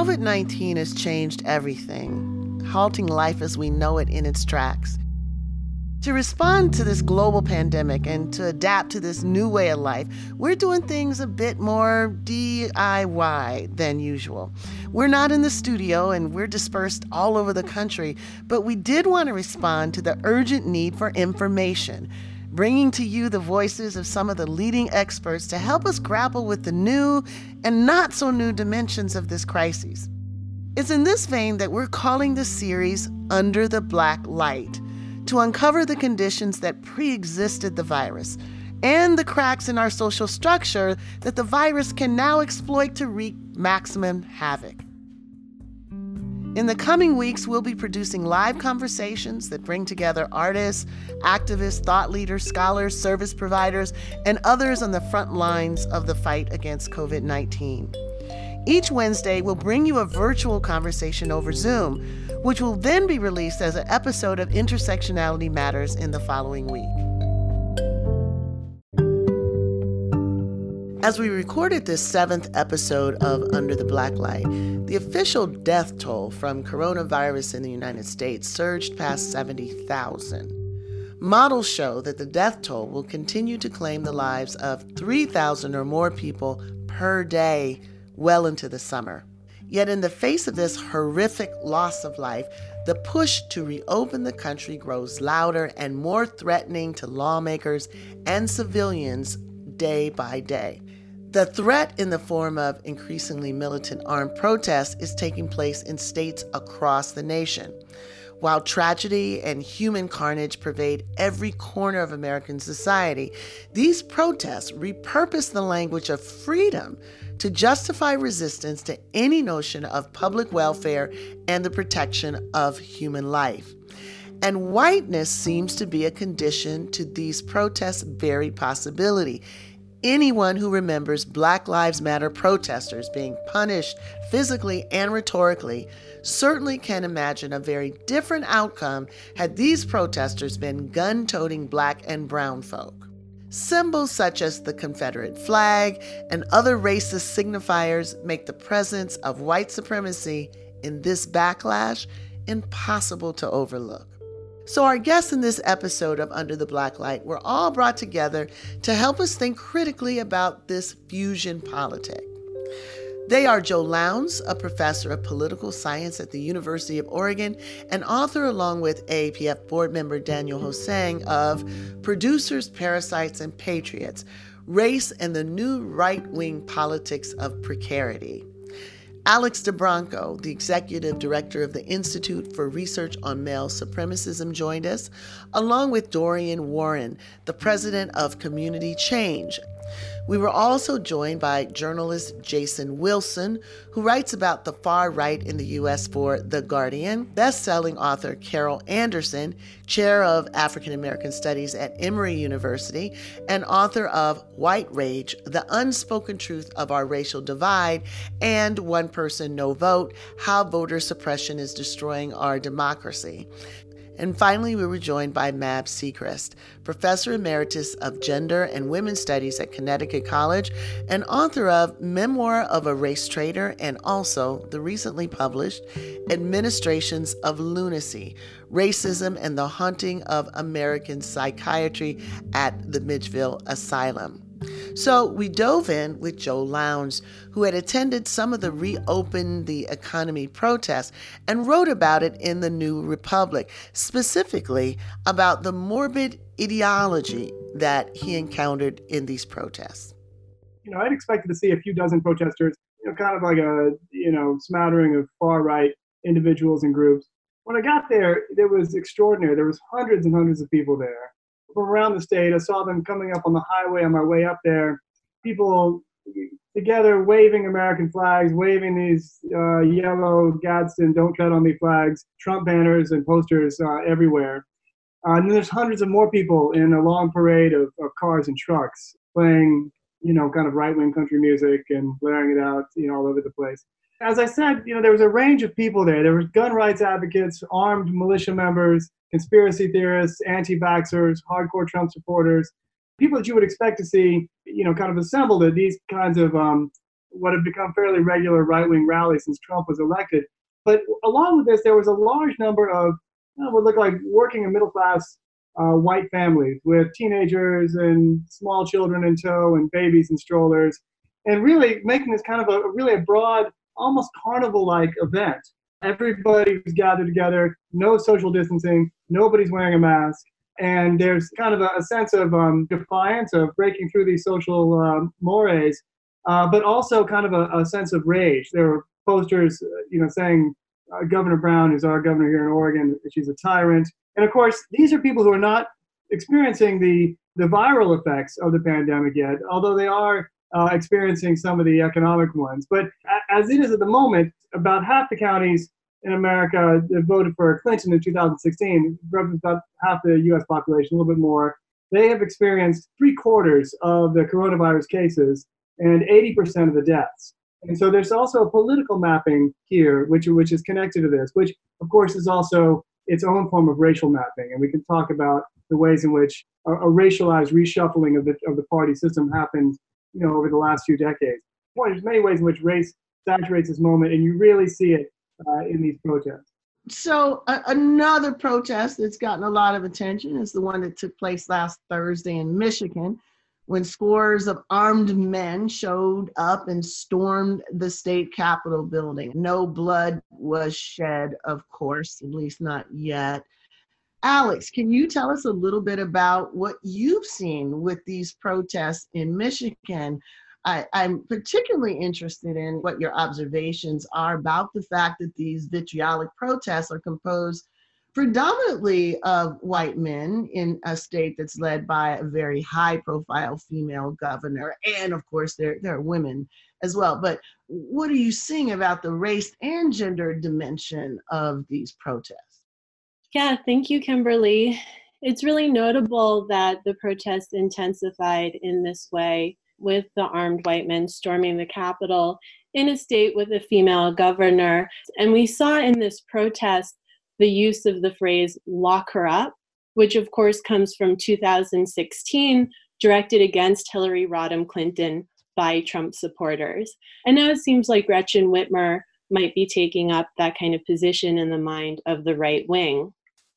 COVID 19 has changed everything, halting life as we know it in its tracks. To respond to this global pandemic and to adapt to this new way of life, we're doing things a bit more DIY than usual. We're not in the studio and we're dispersed all over the country, but we did want to respond to the urgent need for information, bringing to you the voices of some of the leading experts to help us grapple with the new and not so new dimensions of this crisis. It's in this vein that we're calling the series Under the Black Light to uncover the conditions that pre existed the virus and the cracks in our social structure that the virus can now exploit to wreak maximum havoc. In the coming weeks, we'll be producing live conversations that bring together artists, activists, thought leaders, scholars, service providers, and others on the front lines of the fight against COVID 19. Each Wednesday, we'll bring you a virtual conversation over Zoom, which will then be released as an episode of Intersectionality Matters in the following week. As we recorded this seventh episode of Under the Black Light, the official death toll from coronavirus in the United States surged past 70,000. Models show that the death toll will continue to claim the lives of 3,000 or more people per day well into the summer. Yet, in the face of this horrific loss of life, the push to reopen the country grows louder and more threatening to lawmakers and civilians day by day. The threat in the form of increasingly militant armed protests is taking place in states across the nation. While tragedy and human carnage pervade every corner of American society, these protests repurpose the language of freedom to justify resistance to any notion of public welfare and the protection of human life. And whiteness seems to be a condition to these protests' very possibility. Anyone who remembers Black Lives Matter protesters being punished physically and rhetorically certainly can imagine a very different outcome had these protesters been gun toting black and brown folk. Symbols such as the Confederate flag and other racist signifiers make the presence of white supremacy in this backlash impossible to overlook. So, our guests in this episode of Under the Black Light were all brought together to help us think critically about this fusion politic. They are Joe Lowndes, a professor of political science at the University of Oregon and author, along with AAPF board member Daniel Hosang, of Producers, Parasites, and Patriots Race and the New Right Wing Politics of Precarity. Alex DiBranco, the executive director of the Institute for Research on Male Supremacism, joined us, along with Dorian Warren, the president of Community Change, we were also joined by journalist Jason Wilson, who writes about the far right in the U.S. for The Guardian, best-selling author Carol Anderson, chair of African American Studies at Emory University, and author of White Rage, The Unspoken Truth of Our Racial Divide, and One Person, No Vote, How Voter Suppression is Destroying Our Democracy. And finally, we were joined by Mab Segrest, Professor Emeritus of Gender and Women's Studies at Connecticut College and author of Memoir of a Race Traitor and also the recently published Administrations of Lunacy Racism and the Haunting of American Psychiatry at the Milledgeville Asylum. So we dove in with Joe Lowndes, who had attended some of the Reopen the Economy protests and wrote about it in the New Republic, specifically about the morbid ideology that he encountered in these protests. You know, I'd expected to see a few dozen protesters, you know, kind of like a, you know, smattering of far right individuals and groups. When I got there, it was extraordinary. There was hundreds and hundreds of people there around the state. I saw them coming up on the highway on my way up there. People together waving American flags, waving these uh, yellow Gadsden "Don't Tread on Me" flags, Trump banners and posters uh, everywhere. Uh, and there's hundreds of more people in a long parade of, of cars and trucks playing, you know, kind of right-wing country music and blaring it out, you know, all over the place. As I said, you know, there was a range of people there. There were gun rights advocates, armed militia members, conspiracy theorists, anti-vaxxers, hardcore Trump supporters, people that you would expect to see, you know, kind of assembled at these kinds of um, what have become fairly regular right wing rallies since Trump was elected. But along with this, there was a large number of you know, what looked like working and middle class uh, white families with teenagers and small children in tow and babies and strollers, and really making this kind of a really a broad, almost carnival like event. Everybody's gathered together, no social distancing, nobody's wearing a mask, and there's kind of a, a sense of um, defiance of breaking through these social um, mores, uh, but also kind of a, a, sense of rage. There were posters, uh, you know, saying uh, Governor Brown is our governor here in Oregon. She's a tyrant. And of course, these are people who are not experiencing the, the viral effects of the pandemic yet, although they are uh, experiencing some of the economic ones. But as it is at the moment, about half the counties in America that voted for Clinton in 2016, represents about half the U.S. population, a little bit more. They have experienced three quarters of the coronavirus cases and 80% of the deaths. And so there's also a political mapping here, which, which is connected to this, which of course is also its own form of racial mapping. And we can talk about the ways in which a, a racialized reshuffling of the, of the party system happened, you know, over the last few decades. there's many ways in which race saturates this moment, and you really see it uh, in these protests. So uh, another protest that's gotten a lot of attention is the one that took place last Thursday in Michigan when scores of armed men showed up and stormed the state capitol building. No blood was shed, of course, at least not yet. Alex, can you tell us a little bit about what you've seen with these protests in Michigan? I, am particularly interested in what your observations are about the fact that these vitriolic protests are composed predominantly of white men in a state that's led by a very high profile female governor. And of course, there, there are women as well. But what are you seeing about the race and gender dimension of these protests? Yeah, thank you, Kimberlé. It's really notable that the protests intensified in this way with the armed white men storming the Capitol in a state with a female governor. And we saw in this protest the use of the phrase lock her up, which of course comes from 2016, directed against Hillary Rodham Clinton by Trump supporters. And now it seems like Gretchen Whitmer might be taking up that kind of position in the mind of the right wing.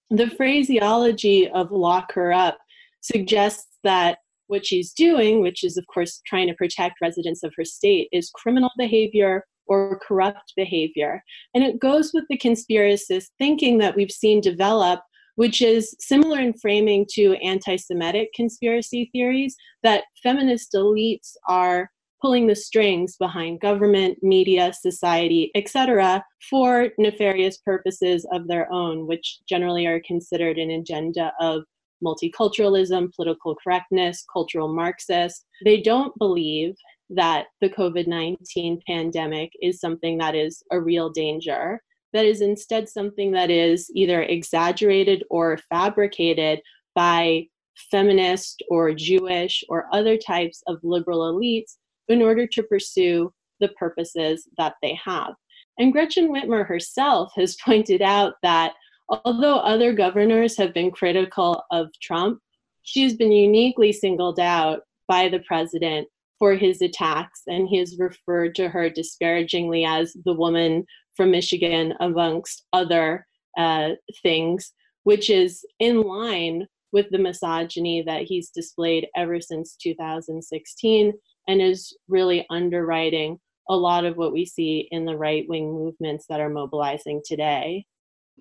The phraseology of lock her up suggests that what she's doing, which is, of course, trying to protect residents of her state, is criminal behavior or corrupt behavior. And it goes with the conspiracist thinking that we've seen develop, which is similar in framing to anti Semitic conspiracy theories that feminist elites are pulling the strings behind government, media, society, etc., for nefarious purposes of their own, which generally are considered an agenda of multiculturalism, political correctness, cultural Marxist. They don't believe that the COVID 19 pandemic is something that is a real danger, that is instead something that is either exaggerated or fabricated by feminist or Jewish or other types of liberal elites in order to pursue the purposes that they have. And Gretchen Whitmer herself has pointed out that although other governors have been critical of Trump, she's been uniquely singled out by the president for his attacks, and he has referred to her disparagingly as the woman from Michigan, amongst other uh, things, which is in line with the misogyny that he's displayed ever since 2016 and is really underwriting a lot of what we see in the right wing movements that are mobilizing today.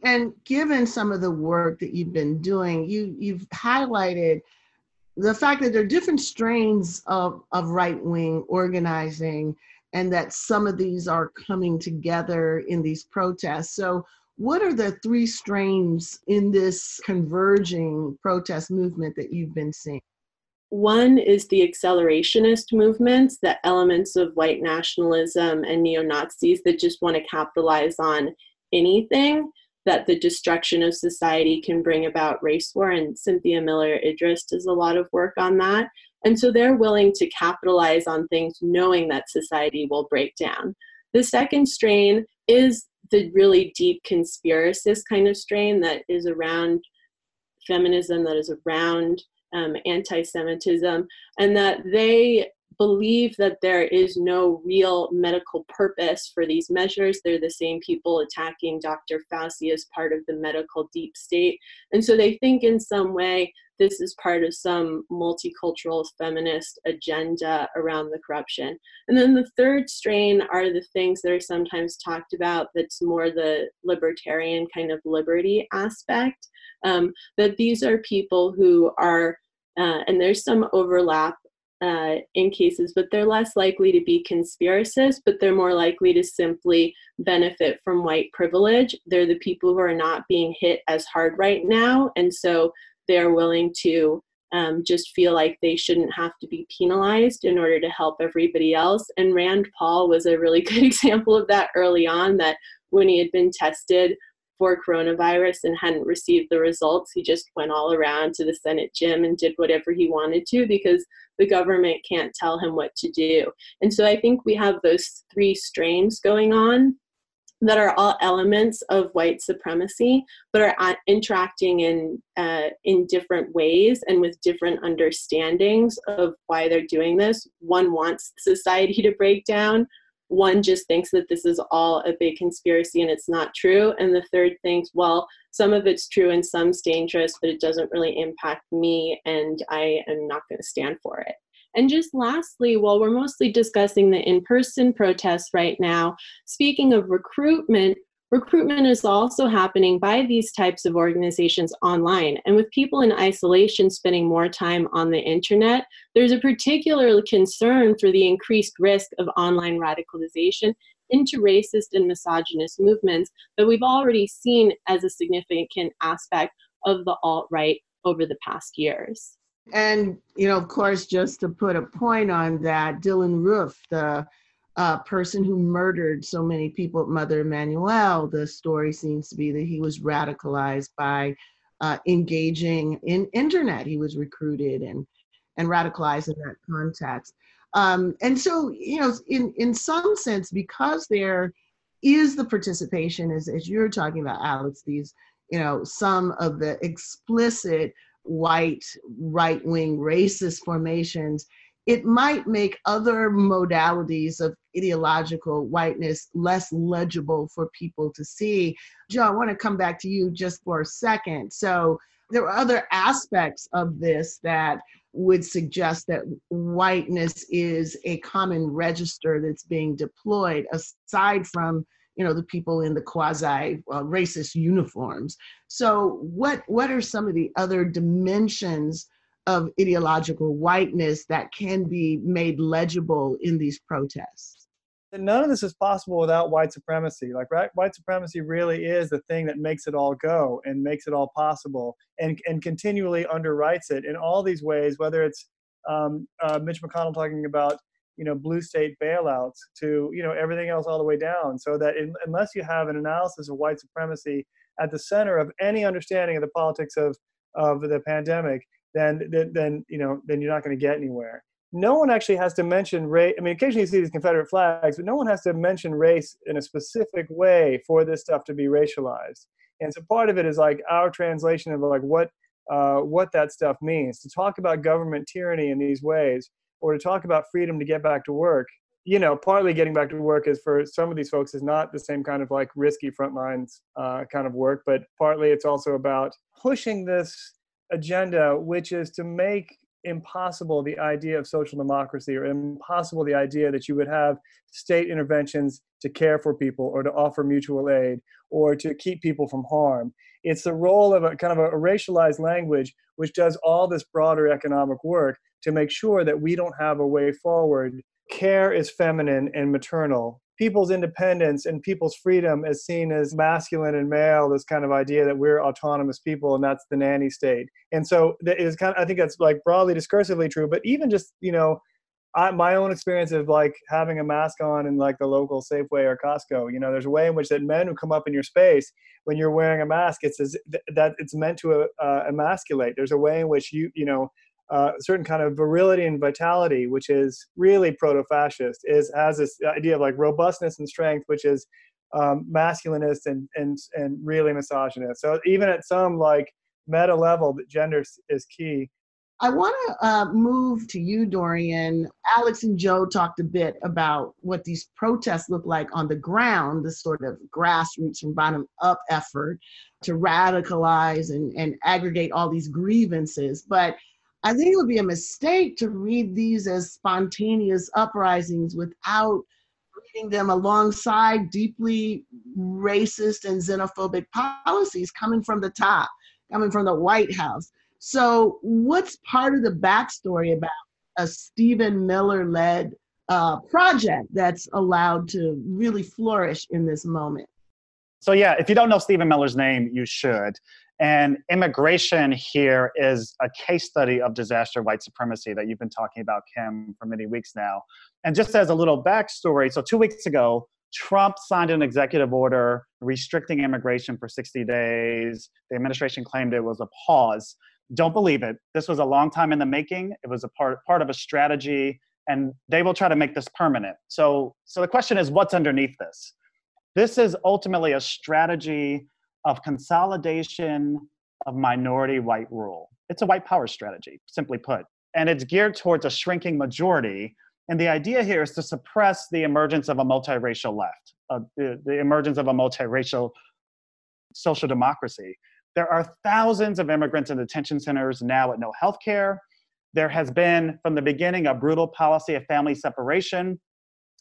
And given some of the work that you've been doing, you, you've highlighted the fact that there are different strains of, of right wing organizing and that some of these are coming together in these protests. So, what are the three strains in this converging protest movement that you've been seeing? One is the accelerationist movements, the elements of white nationalism and neo Nazis that just want to capitalize on anything that the destruction of society can bring about race war. And Cynthia Miller Idriss does a lot of work on that. And so they're willing to capitalize on things knowing that society will break down. The second strain is the really deep conspiracist kind of strain that is around feminism, that is around um, anti Semitism, and that they believe that there is no real medical purpose for these measures. They're the same people attacking Dr. Fauci as part of the medical deep state. And so they think in some way this is part of some multicultural feminist agenda around the corruption. And then the third strain are the things that are sometimes talked about that's more the libertarian kind of liberty aspect. Um, that these are people who are, uh, and there's some overlap uh, in cases, but they're less likely to be conspiracists, but they're more likely to simply benefit from white privilege. They're the people who are not being hit as hard right now, and so they're willing to um, just feel like they shouldn't have to be penalized in order to help everybody else. And Rand Paul was a really good example of that early on, that when he had been tested for coronavirus and hadn't received the results, he just went all around to the Senate gym and did whatever he wanted to because the government can't tell him what to do. And so I think we have those three strains going on that are all elements of white supremacy, but are interacting in uh, in different ways and with different understandings of why they're doing this. One wants society to break down. One just thinks that this is all a big conspiracy and it's not true. And the third thinks, well, some of it's true and some's dangerous, but it doesn't really impact me and I am not going to stand for it. And just lastly, while we're mostly discussing the in person protests right now, speaking of recruitment, recruitment is also happening by these types of organizations online. And with people in isolation spending more time on the internet, there's a particular concern for the increased risk of online radicalization into racist and misogynist movements that we've already seen as a significant aspect of the alt right over the past years. And, you know, of course, just to put a point on that, Dylan Roof, the uh, person who murdered so many people Mother Emanuel, the story seems to be that he was radicalized by uh, engaging in internet. He was recruited and, and radicalized in that context. Um, and so, you know, in, in some sense, because there is the participation, as, as you're talking about, Alex, these, you know, some of the explicit white right wing racist formations, it might make other modalities of ideological whiteness less legible for people to see. Joe, I want to come back to you just for a second. So, there are other aspects of this that would suggest that whiteness is a common register that's being deployed aside from you know the people in the quasi uh, racist uniforms so what what are some of the other dimensions of ideological whiteness that can be made legible in these protests. None of this is possible without white supremacy. Like right, white supremacy really is the thing that makes it all go and makes it all possible and, and continually underwrites it in all these ways whether it's um, uh, mitch mcconnell talking about you know blue state bailouts to you know everything else all the way down so that in, unless you have an analysis of white supremacy at the center of any understanding of the politics of of the pandemic then then, you know then you're not going to get anywhere. No one actually has to mention race i mean occasionally you see these confederate flags but no one has to mention race in a specific way for this stuff to be racialized. And so part of it is like our translation of like what uh, what that stuff means. To talk about government tyranny in these ways or to talk about freedom to get back to work you know partly getting back to work is for some of these folks is not the same kind of like risky front lines uh, kind of work but partly it's also about pushing this agenda which is to make impossible the idea of social democracy or impossible the idea that you would have state interventions to care for people or to offer mutual aid or to keep people from harm it's the role of a kind of a racialized language which does all this broader economic work to make sure that we don't have a way forward. Care is feminine and maternal. People's independence and people's freedom is seen as masculine and male, this kind of idea that we're autonomous people and that's the nanny state. And so it is kind of, I think that's like broadly discursively true, but even just, you know, I, my own experience of like having a mask on in like the local Safeway or Costco, you know, there's a way in which that men who come up in your space when you're wearing a mask, it's as, that it's meant to uh, emasculate. There's a way in which you, you know, uh, certain kind of virility and vitality, which is really proto-fascist, is has this idea of like robustness and strength, which is um, masculinist and and and really misogynist. So even at some like meta level, that gender is key. I want to uh, move to you, Dorian. Alex and Joe talked a bit about what these protests look like on the ground, the sort of grassroots from bottom up effort to radicalize and, and aggregate all these grievances. But I think it would be a mistake to read these as spontaneous uprisings without reading them alongside deeply racist and xenophobic policies coming from the top, coming from the White House so, what's part of the backstory about a Stephen Miller led uh, project that's allowed to really flourish in this moment? So, yeah, if you don't know Stephen Miller's name, you should. And immigration here is a case study of disaster white supremacy that you've been talking about, Kim, for many weeks now. And just as a little backstory, so two weeks ago, Trump signed an executive order restricting immigration for 60 days. The administration claimed it was a pause. Don't believe it. This was a long time in the making. It was a part part of a strategy, and they will try to make this permanent. So, so the question is, what's underneath this? This is ultimately a strategy of consolidation of minority white rule. It's a white power strategy, simply put, and it's geared towards a shrinking majority. And the idea here is to suppress the emergence of a multiracial left, uh, the, the emergence of a multiracial social democracy. There are thousands of immigrants in detention centers now with no health care. There has been, from the beginning, a brutal policy of family separation.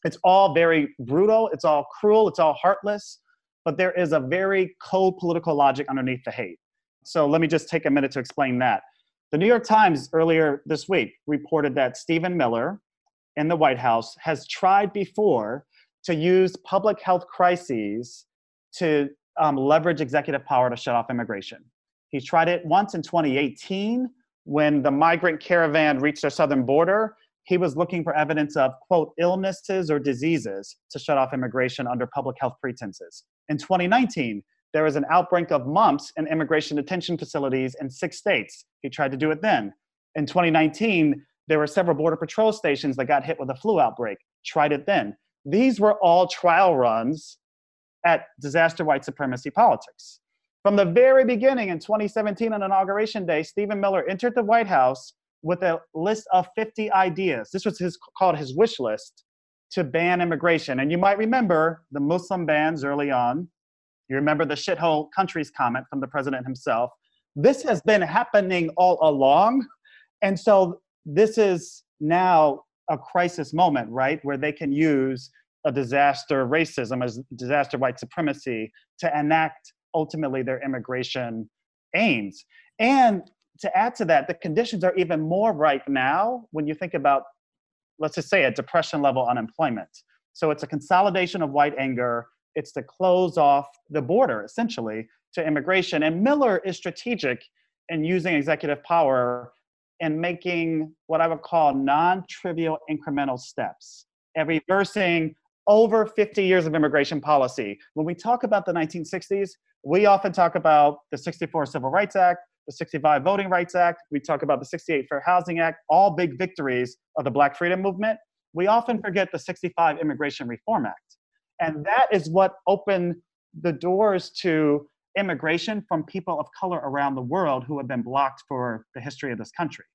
It's all very brutal, it's all cruel, it's all heartless, but there is a very cold political logic underneath the hate. So let me just take a minute to explain that. The New York Times earlier this week reported that Stephen Miller in the White House has tried before to use public health crises to um, leverage executive power to shut off immigration. He tried it once in 2018 when the migrant caravan reached our southern border. He was looking for evidence of, quote, illnesses or diseases to shut off immigration under public health pretenses. In 2019, there was an outbreak of mumps in immigration detention facilities in six states. He tried to do it then. In 2019, there were several Border Patrol stations that got hit with a flu outbreak. Tried it then. These were all trial runs at disaster white supremacy politics. From the very beginning in 2017 on Inauguration Day, Stephen Miller entered the White House with a list of 50 ideas. This was his, called his wish list to ban immigration. And you might remember the Muslim bans early on. You remember the shithole countries comment from the president himself. This has been happening all along. And so this is now a crisis moment, right? Where they can use a disaster racism, as disaster white supremacy, to enact ultimately their immigration aims. And to add to that, the conditions are even more ripe now when you think about, let's just say, a depression level unemployment. So it's a consolidation of white anger. It's to close off the border, essentially, to immigration. And Miller is strategic in using executive power and making what I would call non trivial incremental steps and reversing over 50 years of immigration policy. When we talk about the 1960s, we often talk about the 64 Civil Rights Act, the 65 Voting Rights Act, we talk about the 68 Fair Housing Act, all big victories of the Black Freedom Movement. We often forget the 65 Immigration Reform Act. And that is what opened the doors to immigration from people of color around the world who have been blocked for the history of this country.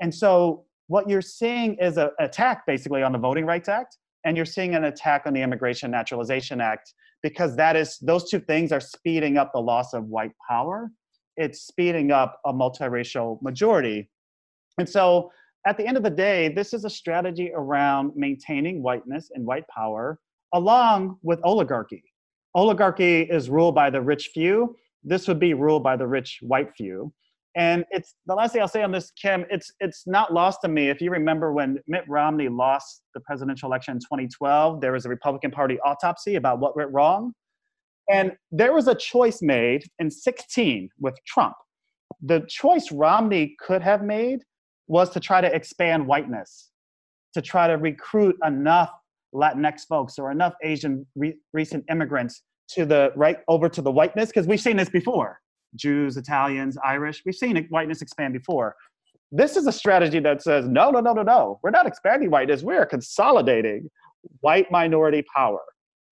And so what you're seeing is an attack basically on the Voting Rights Act and you're seeing an attack on the Immigration Naturalization Act because that is those two things are speeding up the loss of white power. It's speeding up a multiracial majority. And so at the end of the day, this is a strategy around maintaining whiteness and white power along with oligarchy. Oligarchy is ruled by the rich few. This would be ruled by the rich white few. And it's the last thing I'll say on this, Kim. It's it's not lost to me. If you remember when Mitt Romney lost the presidential election in 2012, there was a Republican Party autopsy about what went wrong, and there was a choice made in 16 with Trump. The choice Romney could have made was to try to expand whiteness, to try to recruit enough Latinx folks or enough Asian re- recent immigrants to the right over to the whiteness because we've seen this before Jews, Italians, Irish. We've seen whiteness expand before. This is a strategy that says, no, no, no, no, no. We're not expanding whiteness. We are consolidating white minority power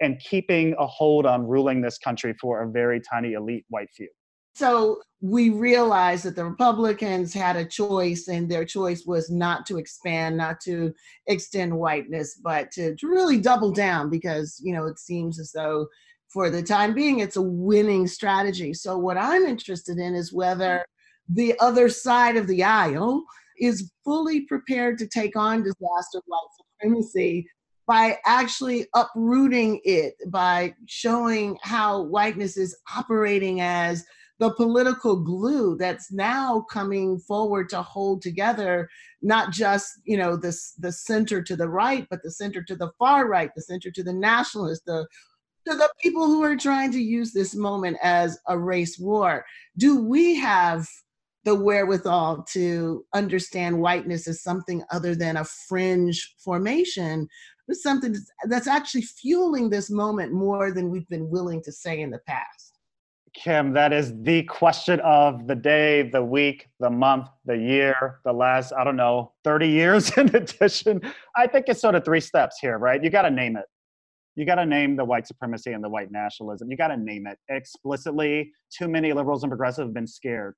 and keeping a hold on ruling this country for a very tiny elite white few. So we realized that the Republicans had a choice, and their choice was not to expand, not to extend whiteness, but to, to really double down because, you know, it seems as though for the time being, it's a winning strategy. So, what I'm interested in is whether the other side of the aisle is fully prepared to take on disaster white supremacy by actually uprooting it, by showing how whiteness is operating as the political glue that's now coming forward to hold together not just you know this the center to the right but the center to the far right the center to the nationalists the to the people who are trying to use this moment as a race war. Do we have the wherewithal to understand whiteness as something other than a fringe formation, but something that's actually fueling this moment more than we've been willing to say in the past? Kim, that is the question of the day, the week, the month, the year, the last, I don't know, 30 years in addition. I think it's sort of three steps here, right? You got to name it you got to name the white supremacy and the white nationalism. You got to name it explicitly. Too many liberals and progressives have been scared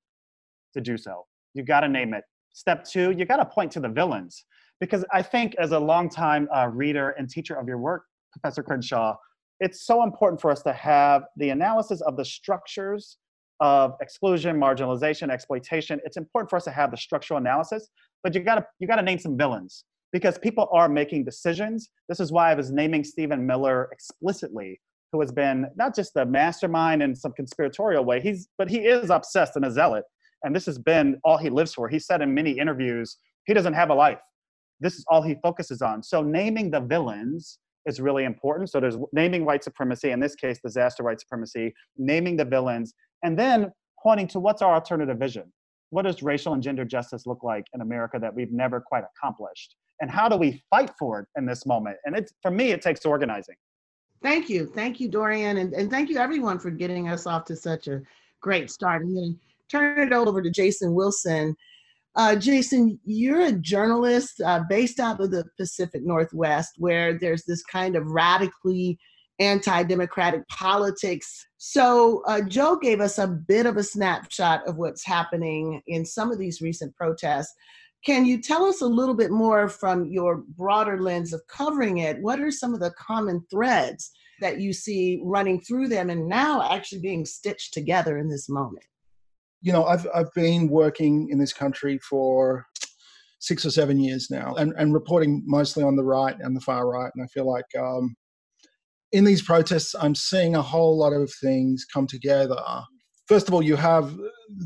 to do so. You got to name it. Step two, you got to point to the villains. Because I think, as a longtime uh, reader and teacher of your work, Professor Crenshaw, it's so important for us to have the analysis of the structures of exclusion, marginalization, exploitation. It's important for us to have the structural analysis, but you gotta you gotta name some villains because people are making decisions. This is why I was naming Stephen Miller explicitly, who has been not just the mastermind in some conspiratorial way, he's but he is obsessed and a zealot. And this has been all he lives for. He said in many interviews, he doesn't have a life. This is all he focuses on. So naming the villains is really important. So there's naming white supremacy, in this case, disaster white supremacy, naming the villains, and then pointing to what's our alternative vision. What does racial and gender justice look like in America that we've never quite accomplished? and how do we fight for it in this moment? And it's for me, it takes organizing. Thank you. Thank you, Dorian. And, and thank you everyone for getting us off to such a great start. I'm going to turn it over to Jason Wilson. Uh, Jason, you're a journalist uh, based out of the Pacific Northwest, where there's this kind of radically anti democratic politics. So, uh, Joe gave us a bit of a snapshot of what's happening in some of these recent protests. Can you tell us a little bit more from your broader lens of covering it? What are some of the common threads that you see running through them and now actually being stitched together in this moment? You know, I've, I've been working in this country for six or seven years now and, and reporting mostly on the right and the far right. And I feel like um, in these protests, I'm seeing a whole lot of things come together. First of all, you have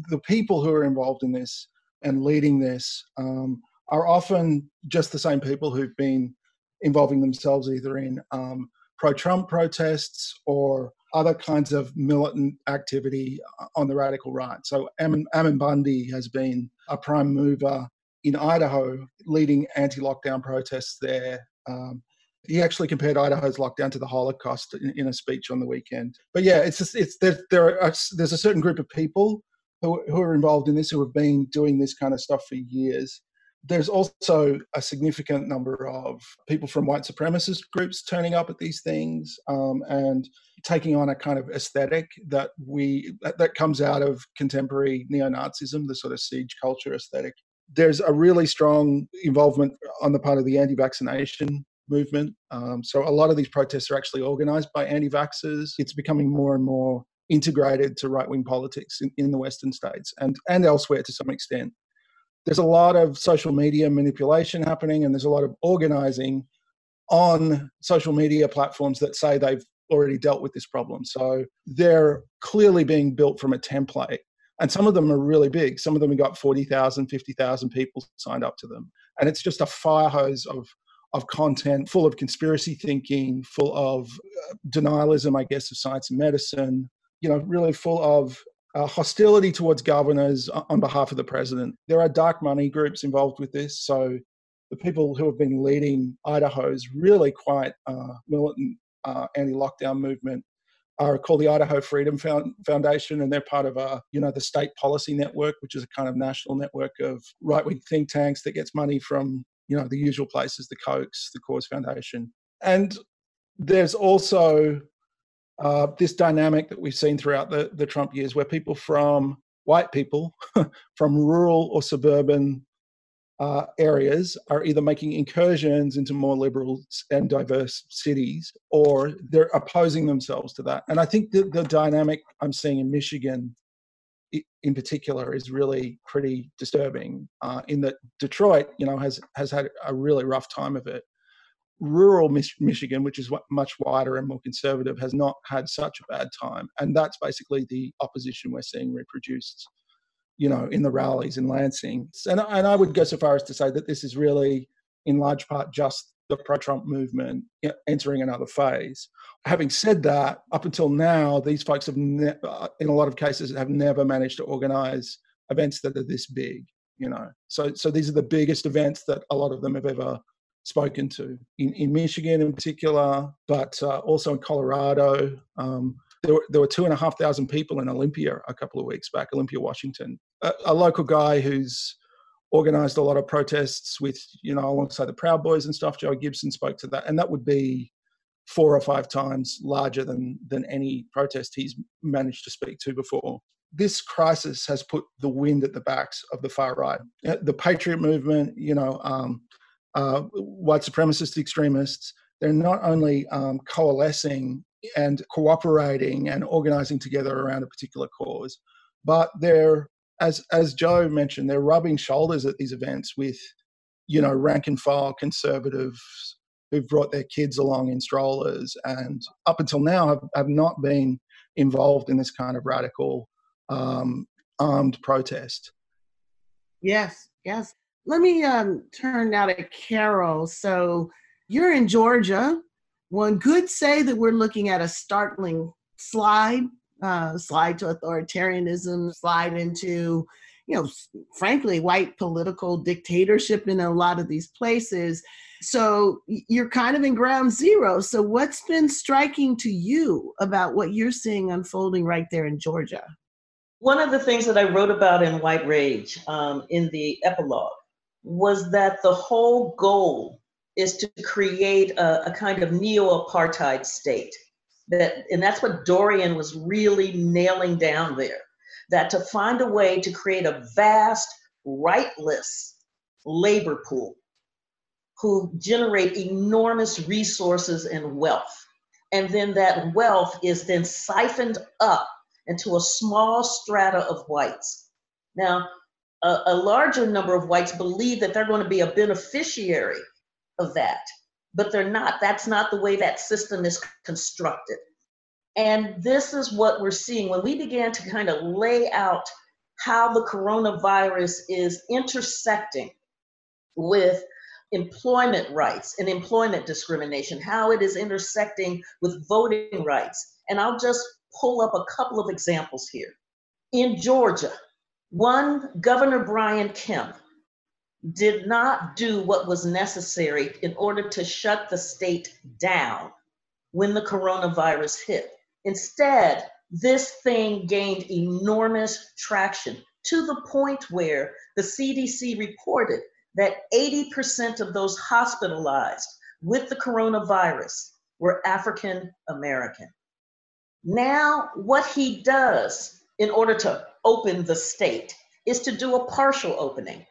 the people who are involved in this and leading this um, are often just the same people who've been involving themselves either in um, pro Trump protests or other kinds of militant activity on the radical right. So Ammon, Ammon Bundy has been a prime mover in Idaho, leading anti lockdown protests there. Um, he actually compared Idaho's lockdown to the Holocaust in, in, a speech on the weekend. But yeah, it's just, it's there. there are, there's a certain group of people who, who are involved in this who have been doing this kind of stuff for years. There's also a significant number of people from white supremacist groups turning up at these things um, and taking on a kind of aesthetic that we that, comes out of contemporary neo-Nazism, the sort of siege culture aesthetic. There's a really strong involvement on the part of the anti-vaccination movement. Um, so a lot of these protests are actually organized by anti-vaxxers. It's becoming more and more integrated to right wing politics in, in the Western states and, and elsewhere to some extent. There's a lot of social media manipulation happening, and there's a lot of organizing on social media platforms that say they've already dealt with this problem. So they're clearly being built from a template. And some of them are really big. Some of them have got 40,000, 50,000 people signed up to them. And it's just a fire hose of, of content full of conspiracy thinking, full of uh, denialism, I guess, of science and medicine, you know, really full of uh, hostility towards governors on behalf of the president. There are dark money groups involved with this. So the people who have been leading Idaho's really quite uh, militant uh, anti-lockdown movement are called the Idaho Freedom Foundation, and they're part of a, you know, the State Policy Network, which is a kind of national network of right-wing think tanks that gets money from, you know, the usual places, the Kochs, the Cause Foundation, and there's also uh, this dynamic that we've seen throughout the, the Trump years, where people from white people from rural or suburban uh, areas are either making incursions into more liberal and diverse cities or they're opposing themselves to that. And I think the, the dynamic I'm seeing in Michigan in particular is really pretty disturbing uh, in that Detroit, you know, has, has had a really rough time of it. Rural Mich- Michigan, which is much wider and more conservative, has not had such a bad time. And that's basically the opposition we're seeing reproduced you know, in the rallies in Lansing. And, and I would go so far as to say that this is really, in large part, just the pro Trump movement entering another phase. Having said that, up until now, these folks have, ne- uh, in a lot of cases, have never managed to organize events that are this big. You know, so so these are the biggest events that a lot of them have ever spoken to in, in Michigan in particular, but uh, also in Colorado. Um, there were, there were two and a half thousand people in Olympia a couple of weeks back, Olympia, Washington. A, a, local guy who's organized a lot of protests with, you know, alongside the Proud Boys and stuff. Joe Gibson spoke to that, and that would be four or five times larger than than any protest he's managed to speak to before. This crisis has put the wind at the backs of the far right, uh, the patriot movement. You know, um, uh, white supremacist extremists. They're not only um, coalescing and cooperating and organizing together around a particular cause. But they're, as as Joe mentioned, they're rubbing shoulders at these events with, you know, rank and file conservatives who've brought their kids along in strollers and up until now have, have not been involved in this kind of radical um, armed protest. Yes, yes. Let me um, turn now to Carol. So you're in Georgia one could say that we're looking at a startling slide, uh, slide to authoritarianism, slide into, you know, frankly, white political dictatorship in a lot of these places. So you're kind of in ground zero. So, what's been striking to you about what you're seeing unfolding right there in Georgia? One of the things that I wrote about in White Rage um, in the epilogue was that the whole goal is to create a, a kind of neo-apartheid state. That, and that's what Dorian was really nailing down there. That to find a way to create a vast, rightless labor pool who generate enormous resources and wealth. And then that wealth is then siphoned up into a small strata of whites. Now, a, a larger number of whites believe that they're going to be a beneficiary of that, but they're not. That's not the way that system is constructed. And this is what we're seeing when we began to kind of lay out how the coronavirus is intersecting with employment rights and employment discrimination, how it is intersecting with voting rights. And I'll just pull up a couple of examples here. In Georgia, one, Governor Brian Kemp did not do what was necessary in order to shut the state down when the coronavirus hit. Instead, this thing gained enormous traction to the point where the CDC reported that 80% of those hospitalized with the coronavirus were African American. Now, what he does in order to open the state is to do a partial opening.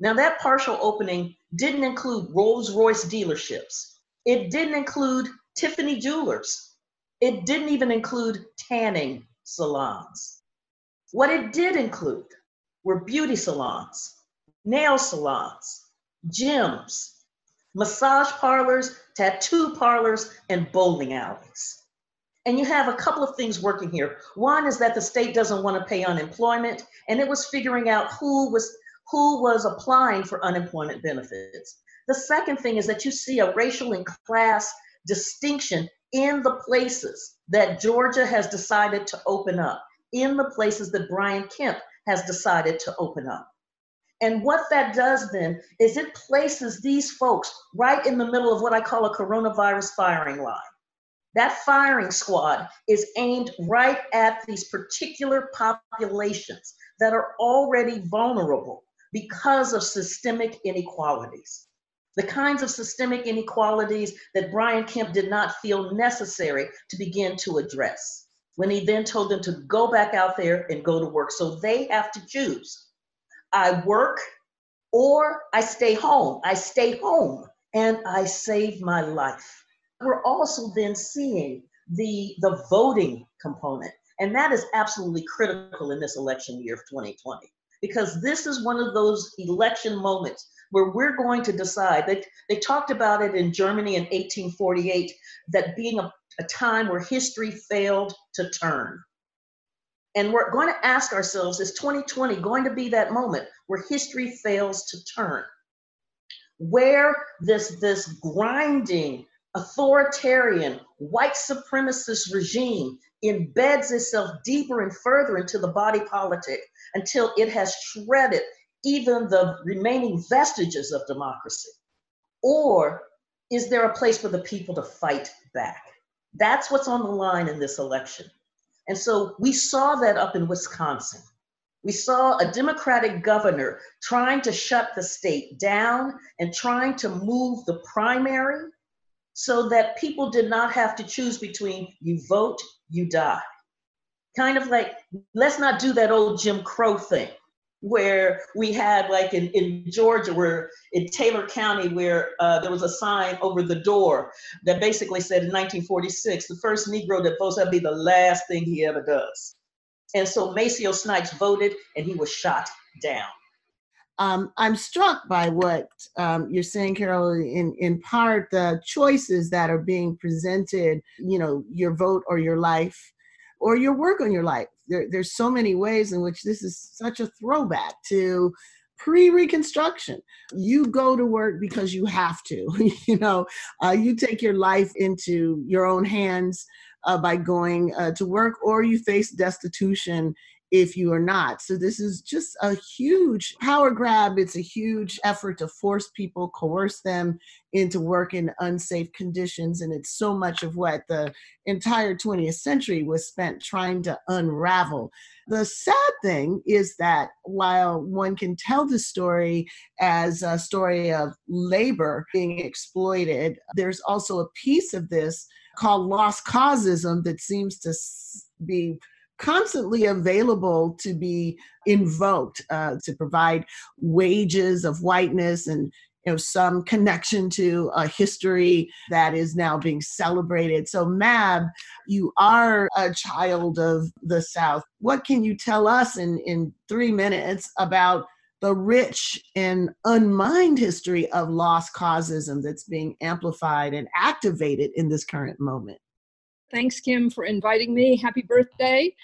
Now, that partial opening didn't include Rolls Royce dealerships, it didn't include Tiffany Jewelers, it didn't even include tanning salons. What it did include were beauty salons, nail salons, gyms, massage parlors, tattoo parlors, and bowling alleys. And you have a couple of things working here. One is that the state doesn't want to pay unemployment, and it was figuring out who was who was applying for unemployment benefits. The second thing is that you see a racial and class distinction in the places that Georgia has decided to open up, in the places that Brian Kemp has decided to open up. And what that does then is it places these folks right in the middle of what I call a coronavirus firing line. That firing squad is aimed right at these particular populations that are already vulnerable because of systemic inequalities. the kinds of systemic inequalities that Brian Kemp did not feel necessary to begin to address when he then told them to go back out there and go to work. So they have to choose. I work or I stay home. I stay home and I save my life. We're also then seeing the, the voting component. And that is absolutely critical in this election year of 2020, because this is one of those election moments where we're going to decide. They, they talked about it in Germany in 1848, that being a, a time where history failed to turn. And we're going to ask ourselves, is 2020 going to be that moment where history fails to turn? Where this, this grinding, authoritarian, white supremacist regime embeds itself deeper and further into the body politic until it has shredded even the remaining vestiges of democracy? Or is there a place for the people to fight back? That's what's on the line in this election. And so we saw that up in Wisconsin. We saw a Democratic governor trying to shut the state down and trying to move the primary so that people did not have to choose between you vote, you die. Kind of like, let's not do that old Jim Crow thing where we had like in, in Georgia, where in Taylor County, where uh, there was a sign over the door that basically said in 1946, the first Negro that votes, that'll be the last thing he ever does. And so Maceo Snipes voted and he was shot down. Um, I'm struck by what um, you're saying, Carol, in, in part, the choices that are being presented, you know, your vote or your life or your work on your life. There, there's so many ways in which this is such a throwback to pre-reconstruction you go to work because you have to you know uh, you take your life into your own hands uh, by going uh, to work or you face destitution if you are not. So this is just a huge power grab. It's a huge effort to force people, coerce them into work in unsafe conditions. And it's so much of what the entire 20th century was spent trying to unravel. The sad thing is that while one can tell the story as a story of labor being exploited, there's also a piece of this called lost causism that seems to be constantly available to be invoked uh, to provide wages of whiteness and you know some connection to a history that is now being celebrated. So mab you are a child of the south. What can you tell us in in three minutes about the rich and unmined history of lost causism that's being amplified and activated in this current moment Thanks, Kim, for inviting me. Happy birthday.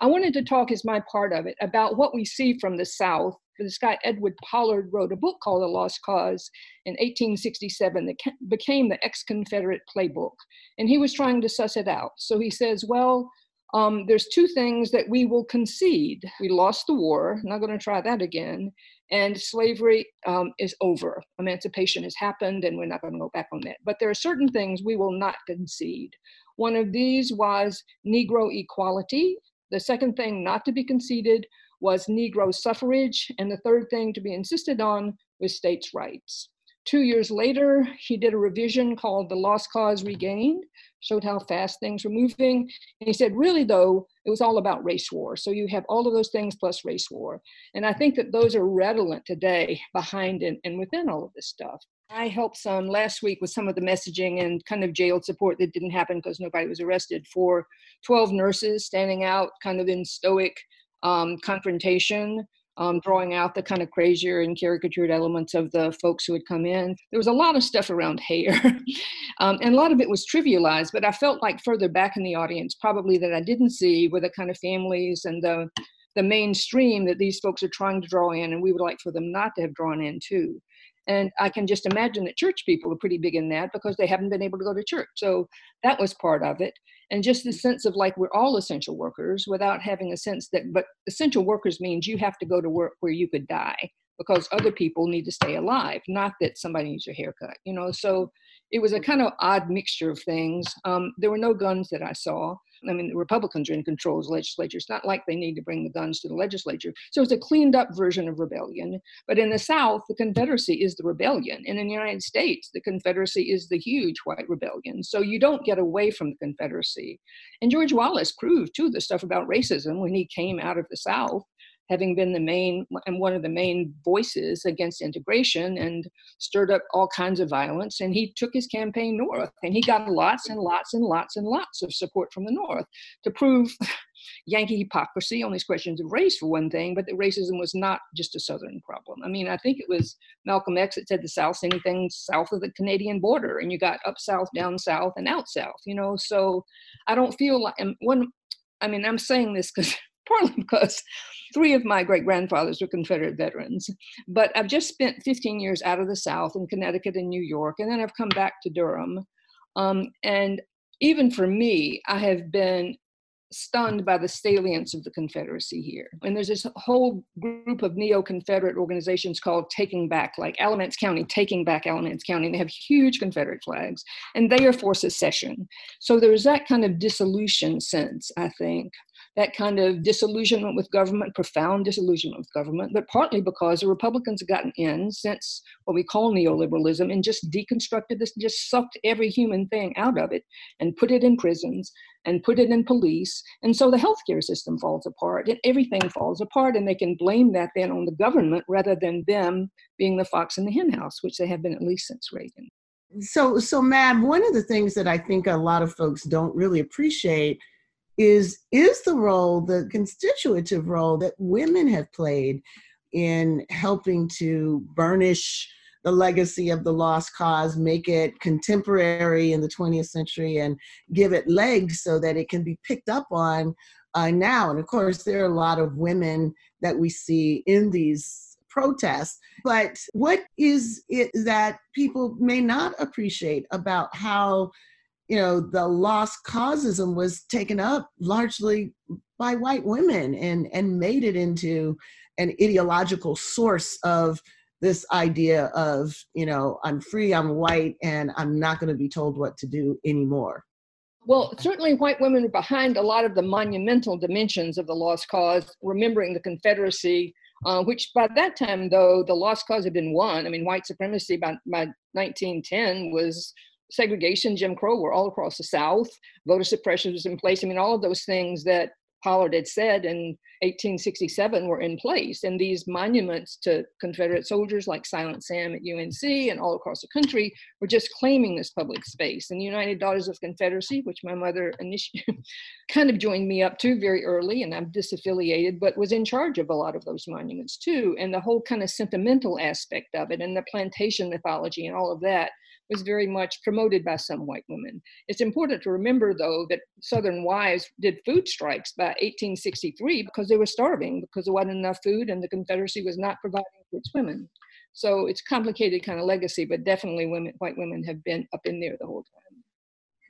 I wanted to talk as my part of it about what we see from the South. This guy, Edward Pollard, wrote a book called The Lost Cause in 1867 that became the ex Confederate playbook. And he was trying to suss it out. So he says, well, um, there's two things that we will concede. We lost the war, not going to try that again, and slavery um, is over. Emancipation has happened, and we're not going to go back on that. But there are certain things we will not concede. One of these was Negro equality. The second thing not to be conceded was Negro suffrage. And the third thing to be insisted on was states' rights. Two years later, he did a revision called The Lost Cause Regained, showed how fast things were moving. And he said, really, though, it was all about race war. So you have all of those things plus race war. And I think that those are redolent today behind and, and within all of this stuff. I helped some last week with some of the messaging and kind of jailed support that didn't happen because nobody was arrested for 12 nurses standing out kind of in stoic um, confrontation, um, drawing out the kind of crazier and caricatured elements of the folks who had come in. There was a lot of stuff around hair, um, and a lot of it was trivialized, but I felt like further back in the audience, probably that I didn't see were the kind of families and the the mainstream that these folks are trying to draw in, and we would like for them not to have drawn in too. And I can just imagine that church people are pretty big in that because they haven't been able to go to church. So that was part of it. And just the sense of like we're all essential workers without having a sense that, but essential workers means you have to go to work where you could die because other people need to stay alive, not that somebody needs a haircut, you know. So it was a kind of odd mixture of things. Um, there were no guns that I saw. I mean, the Republicans are in control of the legislature. It's not like they need to bring the guns to the legislature. So it's a cleaned up version of rebellion. But in the South, the Confederacy is the rebellion. And in the United States, the Confederacy is the huge white rebellion. So you don't get away from the Confederacy. And George Wallace proved, too, the stuff about racism when he came out of the South having been the main and one of the main voices against integration and stirred up all kinds of violence. And he took his campaign north and he got lots and lots and lots and lots of support from the north to prove Yankee hypocrisy on these questions of race, for one thing, but that racism was not just a Southern problem. I mean, I think it was Malcolm X that said the South's anything south of the Canadian border, and you got up south, down south, and out south, you know. So I don't feel like, and one, I mean, I'm saying this because partly because three of my great grandfathers were Confederate veterans. But I've just spent 15 years out of the South in Connecticut and New York, and then I've come back to Durham. Um, and even for me, I have been stunned by the salience of the Confederacy here. And there's this whole group of neo Confederate organizations called Taking Back, like Alamance County, Taking Back Alamance County. And they have huge Confederate flags, and they are for secession. So there's that kind of dissolution sense, I think, that kind of disillusionment with government, profound disillusionment with government, but partly because the Republicans have gotten in since what we call neoliberalism and just deconstructed this, just sucked every human thing out of it and put it in prisons and put it in police. And so the healthcare system falls apart and everything falls apart. And they can blame that then on the government rather than them being the fox in the henhouse, which they have been at least since Reagan. So, so Mab, one of the things that I think a lot of folks don't really appreciate is is the role the constitutive role that women have played in helping to burnish the legacy of the lost cause make it contemporary in the 20th century and give it legs so that it can be picked up on uh, now. And of course there are a lot of women that we see in these protests. But what is it that people may not appreciate about how you know, the lost causism was taken up largely by white women and, and made it into an ideological source of this idea of, you know, I'm free, I'm white, and I'm not going to be told what to do anymore. Well, certainly white women are behind a lot of the monumental dimensions of the lost cause, remembering the Confederacy, uh, which by that time, though, the lost cause had been won. I mean, white supremacy by, by 1910 was segregation, Jim Crow were all across the South. Voter suppression was in place. I mean, all of those things that Pollard had said in 1867 were in place. And these monuments to Confederate soldiers like Silent Sam at UNC and all across the country were just claiming this public space. And the United Daughters of Confederacy, which my mother initially kind of joined me up to very early, and I'm disaffiliated, but was in charge of a lot of those monuments too. And the whole kind of sentimental aspect of it and the plantation mythology and all of that was very much promoted by some white women. It's important to remember, though, that Southern wives did food strikes by 1863 because they were starving, because there wasn't enough food and the Confederacy was not providing for its women. So it's complicated kind of legacy, but definitely women, white women have been up in there the whole time.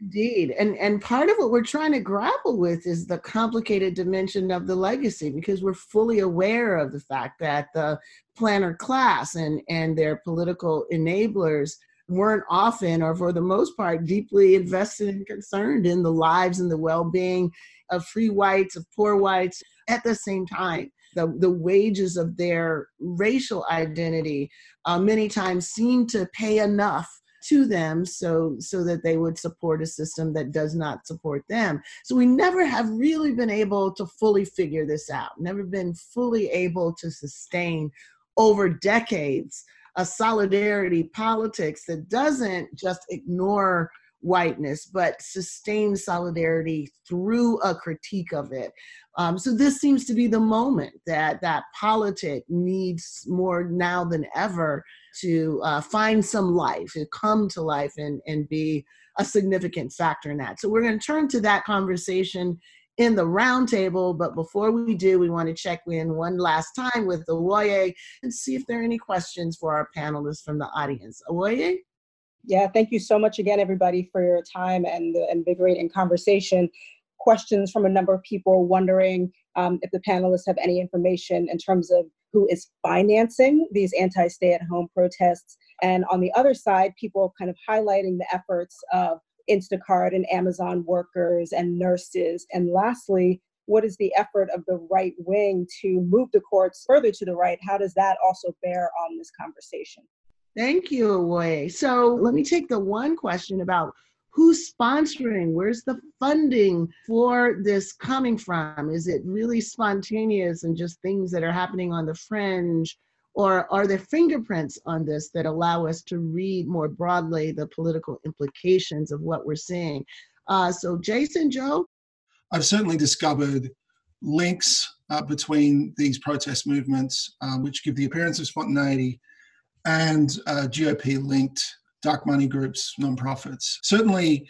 Indeed. And and part of what we're trying to grapple with is the complicated dimension of the legacy because we're fully aware of the fact that the planter class and, and their political enablers weren't often or for the most part deeply invested and concerned in the lives and the well-being of free whites of poor whites. At the same time the, the wages of their racial identity uh, many times seem to pay enough to them so so that they would support a system that does not support them. So we never have really been able to fully figure this out never been fully able to sustain over decades a solidarity politics that doesn't just ignore whiteness, but sustain solidarity through a critique of it. Um, so this seems to be the moment that that politic needs more now than ever to uh, find some life, to come to life, and and be a significant factor in that. So we're going to turn to that conversation in the roundtable. But before we do, we want to check in one last time with Awoye and see if there are any questions for our panelists from the audience. Awoye? Yeah, thank you so much again, everybody, for your time and the invigorating conversation. Questions from a number of people wondering um, if the panelists have any information in terms of who is financing these anti stay at home protests And on the other side, people kind of highlighting the efforts of Instacart and Amazon workers and nurses. And lastly, what is the effort of the right wing to move the courts further to the right? How does that also bear on this conversation? Thank you, Awoye. So let me take the one question about who's sponsoring where's the funding for this coming from is it really spontaneous and just things that are happening on the fringe or are there fingerprints on this that allow us to read more broadly the political implications of what we're seeing uh, so jason joe i've certainly discovered links uh, between these protest movements uh, which give the appearance of spontaneity and uh, gop linked dark money groups, nonprofits. Certainly,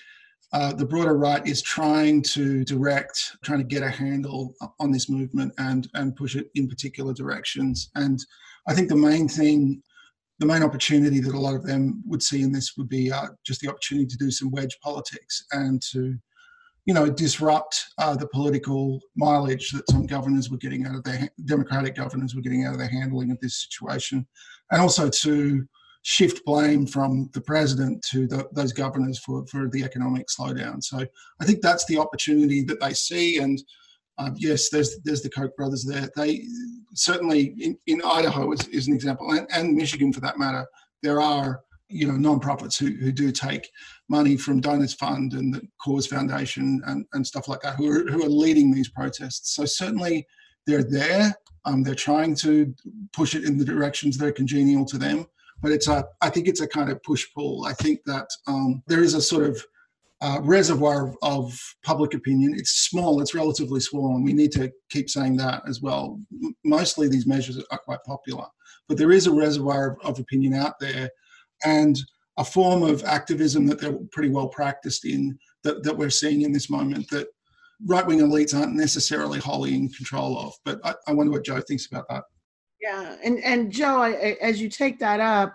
uh, the broader right is trying to direct, trying to get a handle on this movement and and push it in particular directions. And I think the main thing, the main opportunity that a lot of them would see in this would be uh, just the opportunity to do some wedge politics and to, you know, disrupt uh, the political mileage that some governors were getting out of their Democratic governors were getting out of their handling of this situation, and also to shift blame from the president to the, those governors for, for the economic slowdown. So I think that's the opportunity that they see. And uh, yes, there's there's the Koch brothers there. They certainly in, in Idaho is, is an example, and, and Michigan for that matter. There are you know nonprofits who, who do take money from Donors Fund and the Cause Foundation and, and stuff like that who are, who are leading these protests. So certainly they're there. Um, they're trying to push it in the directions that are congenial to them but it's a I think it's a kind of push pull. I think that um, there is a sort of uh, reservoir of, of, public opinion. It's small, it's relatively small, and we need to keep saying that as well. Mostly these measures are quite popular, but there is a reservoir of, of opinion out there, and a form of activism that they're pretty well practiced in that, that we're seeing in this moment that right wing elites aren't necessarily wholly in control of. But I, I wonder what Joe thinks about that. Yeah, and and Joe, I, I, as you take that up,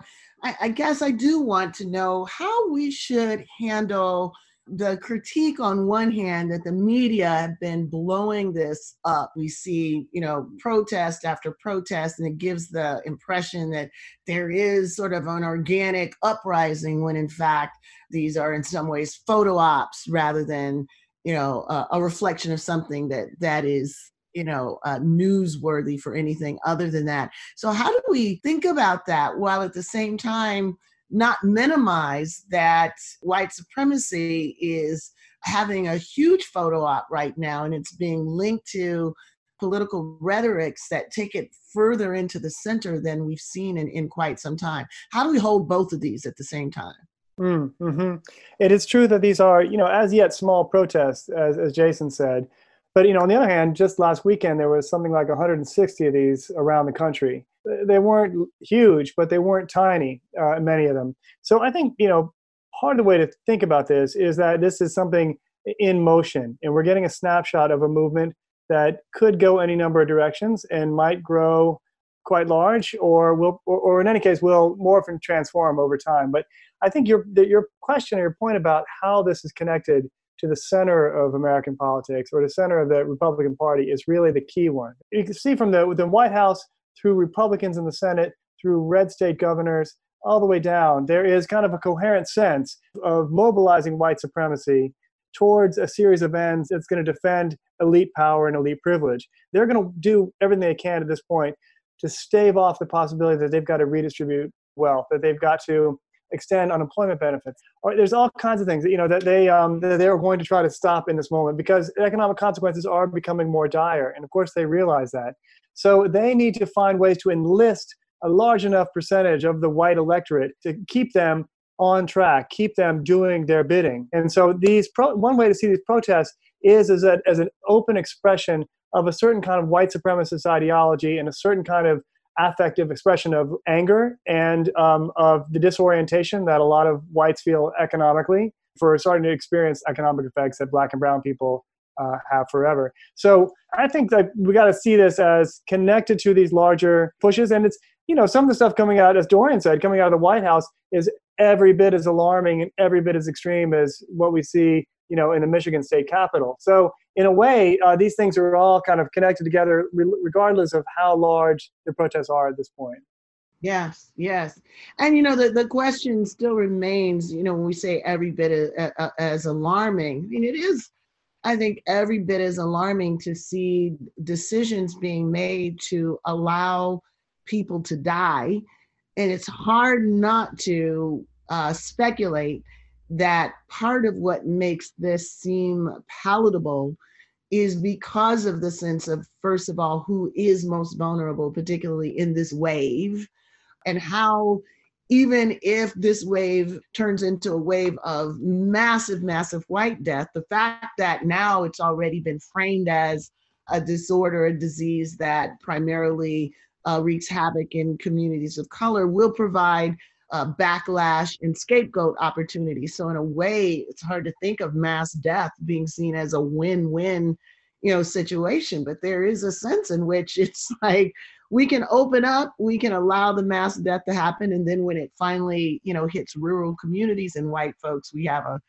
I guess I do want to know how we should handle the critique on one hand that the media have been blowing this up. We see, you know, protest after protest, and it gives the impression that there is sort of an organic uprising when in fact these are in some ways photo ops rather than, you know, uh, a reflection of something that that is you know uh, newsworthy for anything other than that so how do we think about that while at the same time not minimize that white supremacy is having a huge photo op right now and it's being linked to political rhetorics that take it further into the center than we've seen in, in quite some time how do we hold both of these at the same time mm, mm-hmm. It is true that these are, you know, as yet small protests, as, as Jason said, but you know, on the other hand, just last weekend there was something like 160 of these around the country. They weren't huge, but they weren't tiny, uh, many of them. So I think you know, part of the way to think about this is that this is something in motion, and we're getting a snapshot of a movement that could go any number of directions and might grow quite large, or will, or, or in any case, will morph and transform over time. But I think your your question or your point about how this is connected to the center of American politics or the center of the Republican Party is really the key one. You can see from the, the White House through Republicans in the Senate, through red state governors, all the way down, there is kind of a coherent sense of mobilizing white supremacy towards a series of ends that's going to defend elite power and elite privilege. They're going to do everything they can at this point to stave off the possibility that they've got to redistribute wealth, that they've got to extend unemployment benefits. Or there's all kinds of things that you know that they um, that they are going to try to stop in this moment because economic consequences are becoming more dire, and of course they realize that. So they need to find ways to enlist a large enough percentage of the white electorate to keep them on track, keep them doing their bidding. And so these pro- one way to see these protests is as, a, as an open expression of a certain kind of white supremacist ideology and a certain kind of affective expression of anger and um, of the disorientation that a lot of whites feel economically for starting to experience economic effects that black and brown people uh, have forever. So I think that we got to see this as connected to these larger pushes. And it's, you know, some of the stuff coming out, as Dorian said, coming out of the White House is every bit as alarming and every bit as extreme as what we see, you know, in the Michigan state capitol. So in a way, uh, these things are all kind of connected together, re- regardless of how large the protests are at this point. Yes, yes. And you know, the, the question still remains, you know, when we say every bit as, as alarming, I mean, it is, I think, every bit as alarming to see decisions being made to allow people to die. And it's hard not to uh, speculate that part of what makes this seem palatable is because of the sense of, first of all, who is most vulnerable, particularly in this wave, and how even if this wave turns into a wave of massive, massive white death, the fact that now it's already been framed as a disorder, a disease that primarily uh, wreaks havoc in communities of color will provide uh, backlash and scapegoat opportunities. So in a way, it's hard to think of mass death being seen as a win-win, you know, situation. But there is a sense in which it's like we can open up, we can allow the mass death to happen, and then when it finally, you know, hits rural communities and white folks, we have a,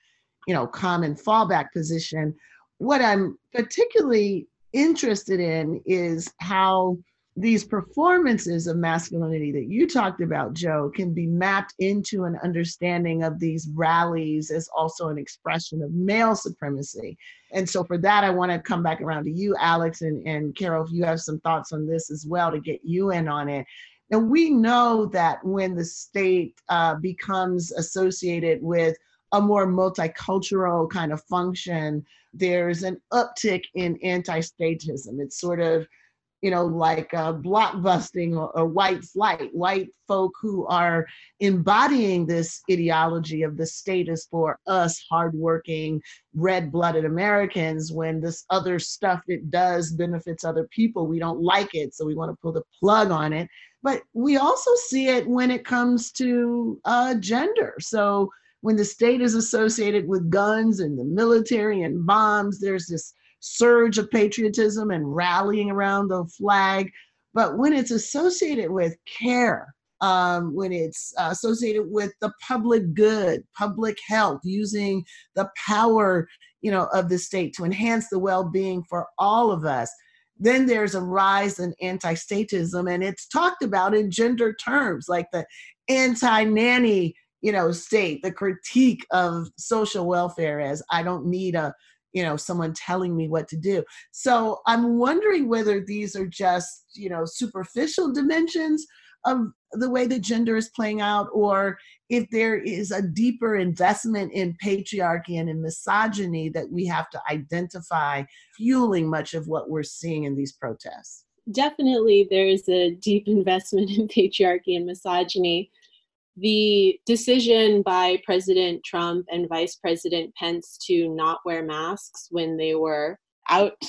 you know, common fallback position. What I'm particularly interested in is how these performances of masculinity that you talked about, Joe, can be mapped into an understanding of these rallies as also an expression of male supremacy. And so, for that, I want to come back around to you, Alex, and, and Carol, if you have some thoughts on this as well to get you in on it. And we know that when the state uh, becomes associated with a more multicultural kind of function, there's an uptick in anti statism. It's sort of you know, like uh, blockbusting or, or, white flight, white folk who are embodying this ideology of the status for us hardworking, red blooded Americans when this other stuff it does benefits other people. We don't like it, so we want to pull the plug on it. But we also see it when it comes to uh, gender. So when the state is associated with guns and the military and bombs, there's this surge of patriotism and rallying around the flag. But when it's associated with care, um, when it's uh, associated with the public good, public health, using the power, you know, of the state to enhance the well-being for all of us, then there's a rise in anti-statism, and it's talked about in gender terms, like the anti-nanny, you know, state, the critique of social welfare as I don't need a you know someone telling me what to do. So i'm wondering whether these are just you know superficial dimensions of the way that gender is playing out or if there is a deeper investment in patriarchy and in misogyny that we have to identify fueling much of what we're seeing in these protests. Definitely there's a deep investment in patriarchy and misogyny the decision by President Trump and Vice President Pence to not wear masks when they were out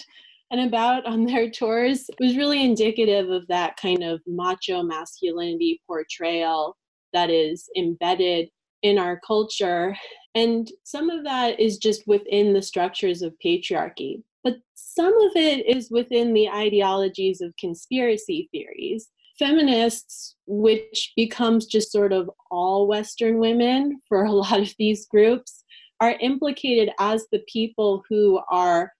and about on their tours was really indicative of that kind of macho masculinity portrayal that is embedded in our culture. And some of that is just within the structures of patriarchy, but some of it is within the ideologies of conspiracy theories feminists, which becomes just sort of all Western women for a lot of these groups, are implicated as the people who are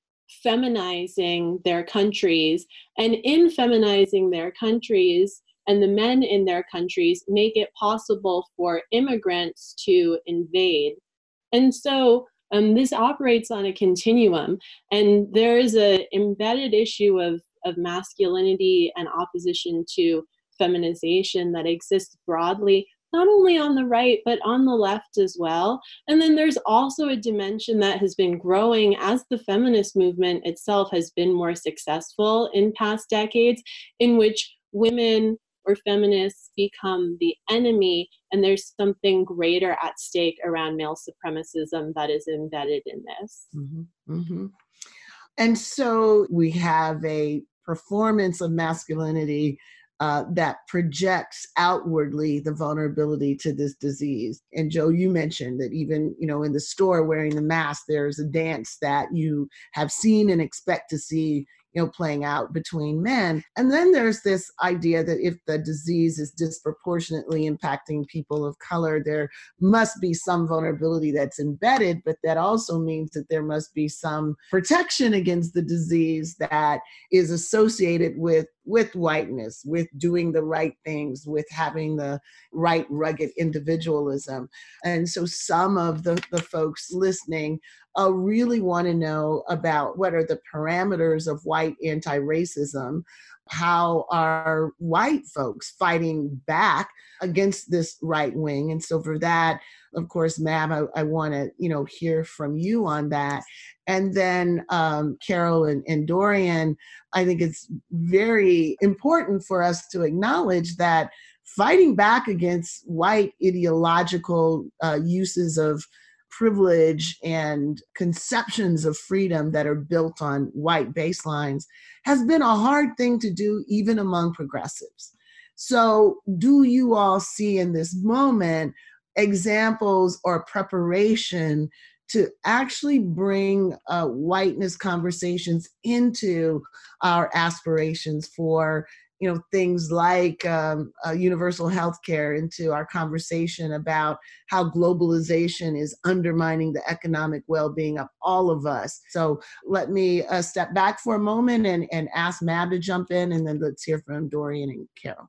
feminizing their countries. And in feminizing their countries, and the men in their countries make it possible for immigrants to invade. And so um, this operates on a continuum, and there is an embedded issue of of masculinity and opposition to feminization that exists broadly not only on the right but on the left as well and then there's also a dimension that has been growing as the feminist movement itself has been more successful in past decades in which women or feminists become the enemy and there's something greater at stake around male supremacism that is embedded in this mm-hmm. Mm-hmm. And so we have a performance of masculinity uh, that projects outwardly the vulnerability to this disease. And Joe, you mentioned that even you know in the store wearing the mask, there's a dance that you have seen and expect to see you know playing out between men. And then there's this idea that if the disease is disproportionately impacting people of color there must be some vulnerability that's embedded but that also means that there must be some protection against the disease that is associated with with whiteness, with doing the right things, with having the right rugged individualism. And so some of the, the folks listening uh, really want to know about what are the parameters of white anti racism. How are white folks fighting back against this right wing? And so, for that, of course, Mab, I, I want to you know hear from you on that. And then um, Carol and, and Dorian, I think it's very important for us to acknowledge that fighting back against white ideological uh, uses of privilege and conceptions of freedom that are built on white baselines has been a hard thing to do even among progressives. So, do you all see in this moment examples or preparation to actually bring uh, whiteness conversations into our aspirations for you know things like um, uh, universal health care into our conversation about how globalization is undermining the economic well-being of all of us. So let me uh, step back for a moment and, and ask mab to jump in and then let's hear from dorian and carol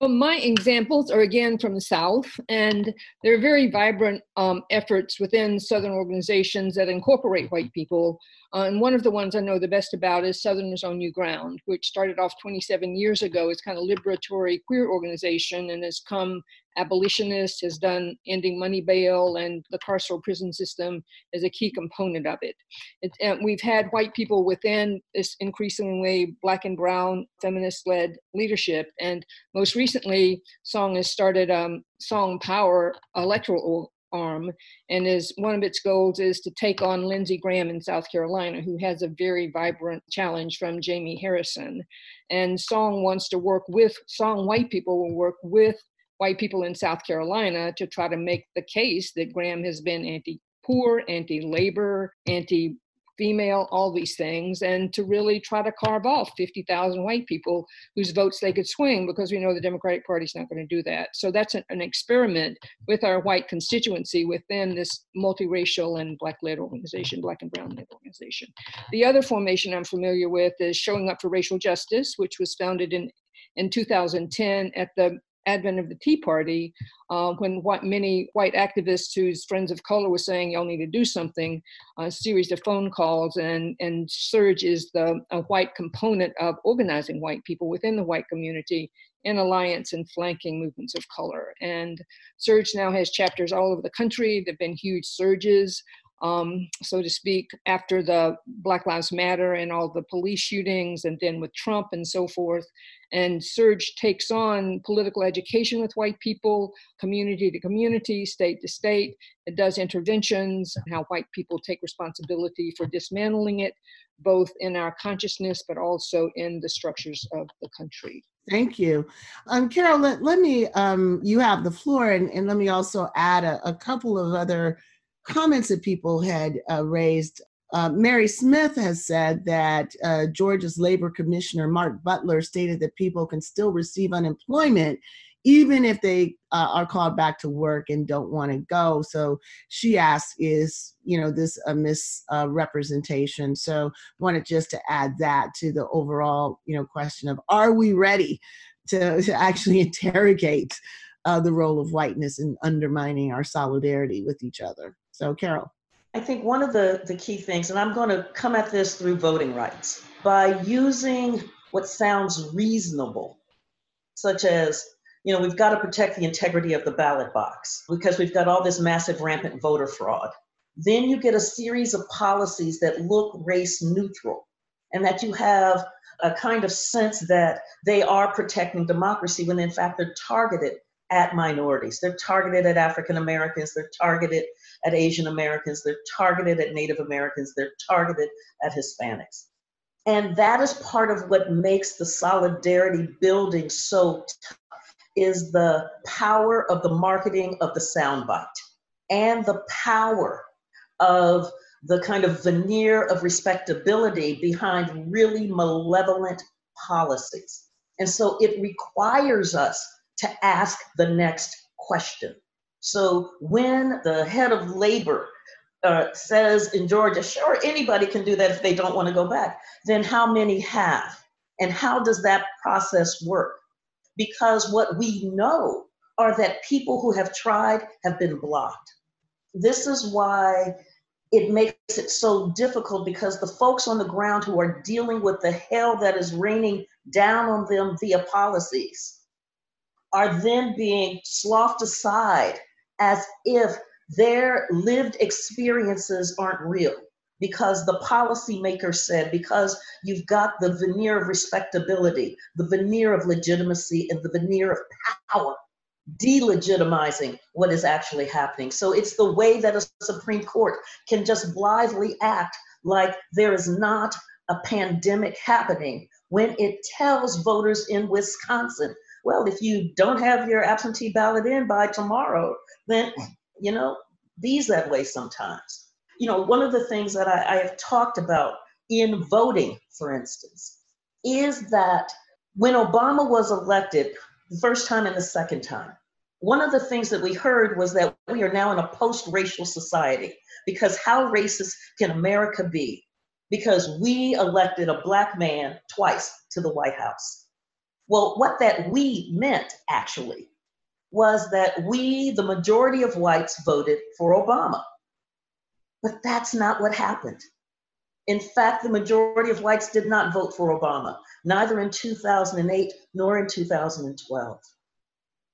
well, my examples are again from the South, and there are very vibrant um, efforts within Southern organizations that incorporate white people. Uh, and one of the ones I know the best about is Southerners on New Ground, which started off 27 years ago as kind of liberatory queer organization and has come abolitionist, has done ending money bail and the carceral prison system is a key component of it. it and we've had white people within this increasingly black and brown feminist-led leadership. And most recently, Song has started um, Song Power electoral arm and is one of its goals is to take on Lindsey Graham in South Carolina who has a very vibrant challenge from Jamie Harrison and Song wants to work with Song white people will work with white people in South Carolina to try to make the case that Graham has been anti poor, anti labor, anti female, all these things, and to really try to carve off 50,000 white people whose votes they could swing because we know the Democratic Party's not going to do that. So that's an, an experiment with our white constituency within this multiracial and black led organization, black and brown led organization. The other formation I'm familiar with is Showing Up for Racial Justice, which was founded in in 2010 at the advent of the Tea Party, uh, when what many white activists whose friends of color were saying y'all need to do something, a series of phone calls, and and SURJ is the a white component of organizing white people within the white community in alliance and flanking movements of color. And SURJ now has chapters all over the country. There've been huge surges um, so to speak, after the Black Lives Matter and all the police shootings, and then with Trump and so forth. And SURJ takes on political education with white people, community to community, state to state. It does interventions, how white people take responsibility for dismantling it, both in our consciousness, but also in the structures of the country. Thank you. Um, Carol, let, let me, um, you have the floor, and, and let me also add a, a couple of other comments that people had uh, raised. Uh, Mary Smith has said that uh, Georgia's labor commissioner, Mark Butler, stated that people can still receive unemployment even if they uh, are called back to work and don't want to go. So she asked, is you know this a misrepresentation? so wanted just to add that to the overall you know question of are we ready to, to actually interrogate uh, the role of whiteness in undermining our solidarity with each other? So, Carol. I think one of the, the key things, and I'm going to come at this through voting rights, by using what sounds reasonable, such as, you know, we've got to protect the integrity of the ballot box because we've got all this massive rampant voter fraud. Then you get a series of policies that look race neutral and that you have a kind of sense that they are protecting democracy when in fact they're targeted at minorities. They're targeted at African Americans, they're targeted at Asian Americans, they're targeted at Native Americans, they're targeted at Hispanics. And that is part of what makes the solidarity building so tough is the power of the marketing of the soundbite and the power of the kind of veneer of respectability behind really malevolent policies. And so it requires us to ask the next question. So when the head of labor uh, says in Georgia, sure, anybody can do that if they don't want to go back, then how many have? And how does that process work? Because what we know are that people who have tried have been blocked. This is why it makes it so difficult because the folks on the ground who are dealing with the hell that is raining down on them via policies are then being sloughed aside as if their lived experiences aren't real because the policymaker said, because you've got the veneer of respectability, the veneer of legitimacy, and the veneer of power delegitimizing what is actually happening. So it's the way that a Supreme Court can just blithely act like there is not a pandemic happening when it tells voters in Wisconsin, well, if you don't have your absentee ballot in by tomorrow, then, you know, these that way sometimes. You know, one of the things that I, I have talked about in voting, for instance, is that when Obama was elected, the first time and the second time. One of the things that we heard was that we are now in a post racial society because how racist can America be? Because we elected a black man twice to the White House. Well, what that we meant actually was that we, the majority of whites, voted for Obama. But that's not what happened. In fact, the majority of whites did not vote for Obama, neither in 2008 nor in 2012.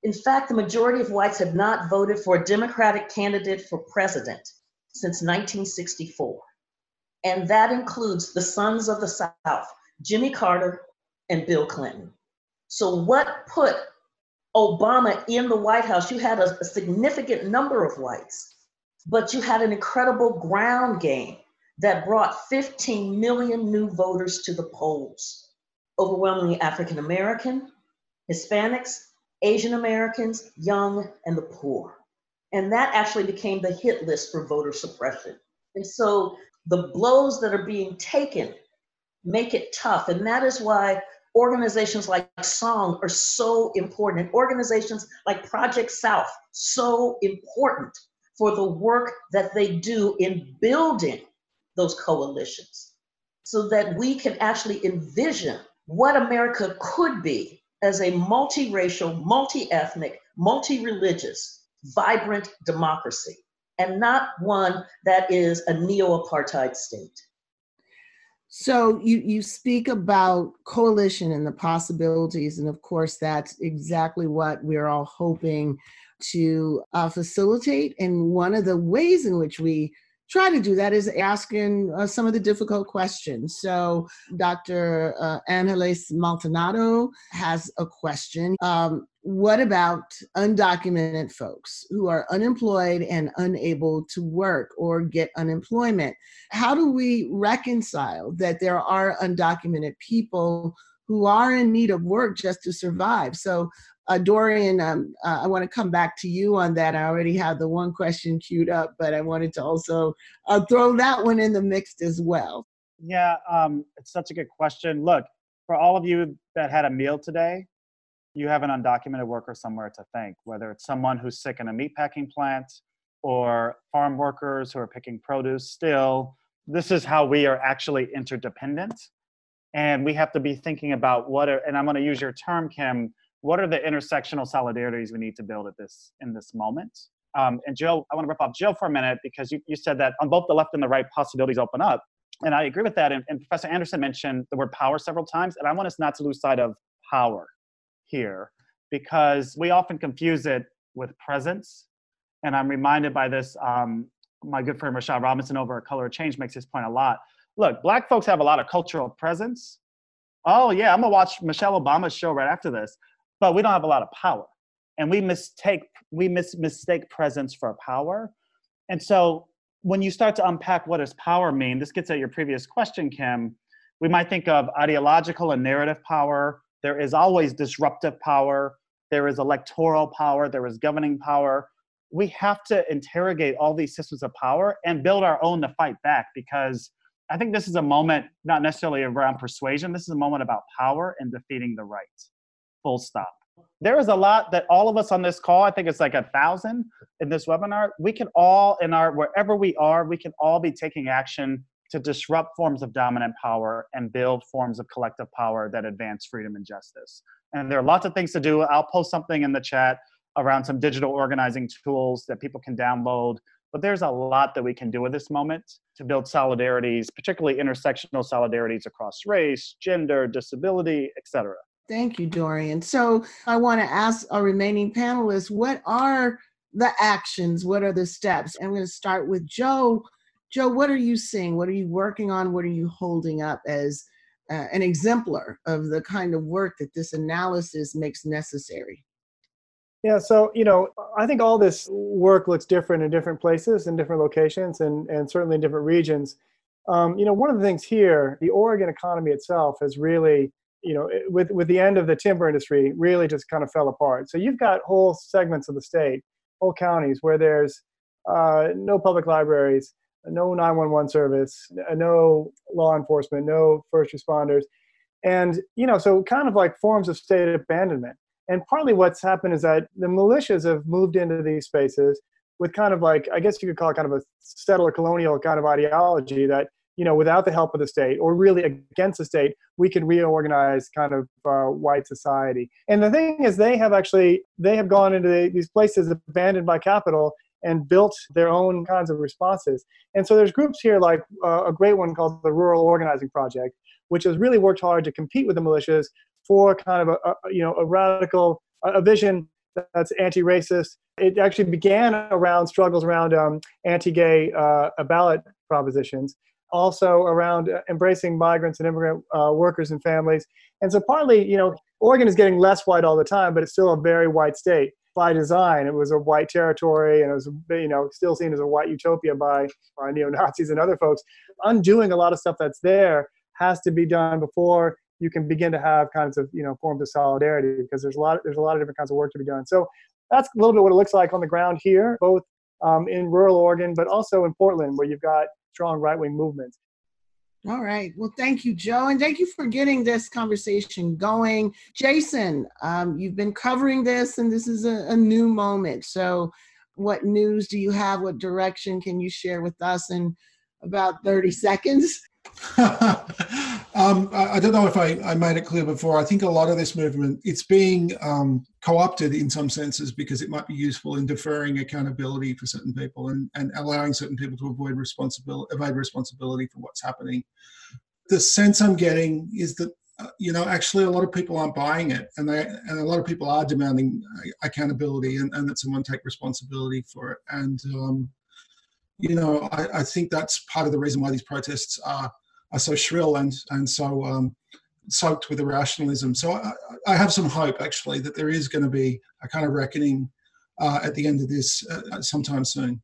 In fact, the majority of whites have not voted for a Democratic candidate for president since 1964. And that includes the sons of the South, Jimmy Carter and Bill Clinton. So, what put Obama in the White House? You had a, a significant number of whites, but you had an incredible ground game that brought 15 million new voters to the polls, overwhelmingly African American, Hispanics, Asian Americans, young, and the poor. And that actually became the hit list for voter suppression. And so the blows that are being taken make it tough. And that is why organizations like Song are so important, and organizations like Project South, so important for the work that they do in building those coalitions so that we can actually envision what America could be as a multiracial, multi ethnic, multi religious, vibrant democracy, and not one that is a neo apartheid state. So you you speak about coalition and the possibilities, and of course that's exactly what we're all hoping to uh, facilitate. And one of the ways in which we try to do that is asking uh, some of the difficult questions. So, Dr. Uh, Angeles Maldonado has a question. Um, what about undocumented folks who are unemployed and unable to work or get unemployment? How do we reconcile that there are undocumented people who are in need of work just to survive? So, uh, Dorian, um, uh, I want to come back to you on that. I already have the one question queued up, but I wanted to also uh, throw that one in the mix as well. Yeah, um, it's such a good question. Look, for all of you that had a meal today, you have an undocumented worker somewhere to thank, whether it's someone who's sick in a meatpacking plant or farm workers who are picking produce. Still, this is how we are actually interdependent. And we have to be thinking about what are, and I'm going to use your term, Kim, what are the intersectional solidarities we need to build at this in this moment? Um, and Jill, I want to rip off Jill for a minute because you, you said that on both the left and the right, possibilities open up. And I agree with that. And, and Professor Anderson mentioned the word power several times. And I want us not to lose sight of power here because we often confuse it with presence. And I'm reminded by this, um, my good friend Rashad Robinson over at Color of Change makes this point a lot. Look, black folks have a lot of cultural presence. Oh, yeah, I'm gonna watch Michelle Obama's show right after this but we don't have a lot of power and we mistake we mis- mistake presence for power and so when you start to unpack what does power mean this gets at your previous question kim we might think of ideological and narrative power there is always disruptive power. There is electoral power. There is governing power. We have to interrogate all these systems of power and build our own to fight back because i think this is a moment not necessarily around persuasion this is a moment about power and defeating the right. Full stop. There is a lot that all of us on this call, I think it's like a thousand in this webinar, we can all, in our, wherever we are, we can all be taking action to disrupt forms of dominant power and build forms of collective power that advance freedom and justice. And there are lots of things to do. I'll post something in the chat around some digital organizing tools that people can download. But there's a lot that we can do at this moment to build solidarities, particularly intersectional solidarities across race, gender, disability, etc. Thank you, Dorian. So I want to ask our remaining panelists what are the actions? What are the steps? I'm going to start with Joe. Joe, what are you seeing? What are you working on? What are you holding up as uh, an exemplar of the kind of work that this analysis makes necessary? Yeah, so you know, I think all this work looks different in different places in different locations, and and certainly in different regions. Um, you know, one of the things here, the Oregon economy itself has really, you know, with with the end of the timber industry, really just kind of fell apart. So you've got whole segments of the state, whole counties where there's uh, no public libraries, no 911 service, no law enforcement, no first responders, and you know, so kind of like forms of state abandonment. And partly what's happened is that the militias have moved into these spaces with kind of like, I guess you could call it kind of a settler colonial kind of ideology that, you know, without the help of the state or really against the state, we can reorganize kind of uh, white society. And the thing is, they have actually, they have gone into the, these places abandoned by capital and built their own kinds of responses. And so there's groups here like uh, a great one called the Rural Organizing Project, which has really worked hard to compete with the militias for kind of a, a you know a radical a vision that's anti-racist. It actually began around struggles around um, anti-gay uh, ballot propositions, also around embracing migrants and immigrant uh, workers and families. And so partly, you know, Oregon is getting less white all the time, but it's still a very white state by design. It was a white territory, and it was, you know, still seen as a white utopia by, by neo Nazis and other folks. Undoing a lot of stuff that's there has to be done before you can begin to have kinds of you know forms of solidarity because there's a lot there's a lot of different kinds of work to be done. So that's a little bit what it looks like on the ground here, both um, in rural Oregon, but also in Portland, where you've got strong right wing movements. All right. Well, thank you, Joe, and thank you for getting this conversation going. Jason, um, you've been covering this, and this is a, a new moment. So, what news do you have? What direction can you share with us in about 30 seconds? um, I, don't know if I, I, made it clear before. I think a lot of this movement it's being um, co-opted in some senses because it might be useful in deferring accountability for certain people and, and allowing certain people to avoid responsibility, evade responsibility for what's happening. The sense I'm getting is that uh, you know actually a lot of people aren't buying it, and they and a lot of people are demanding uh, accountability and, and that someone take responsibility for it. And um, you know, I, I, think that's part of the reason why these protests are are so shrill and and so um, soaked with irrationalism. So I, I, have some hope actually that there is going to be a kind of reckoning uh, at the end of this uh, sometime soon.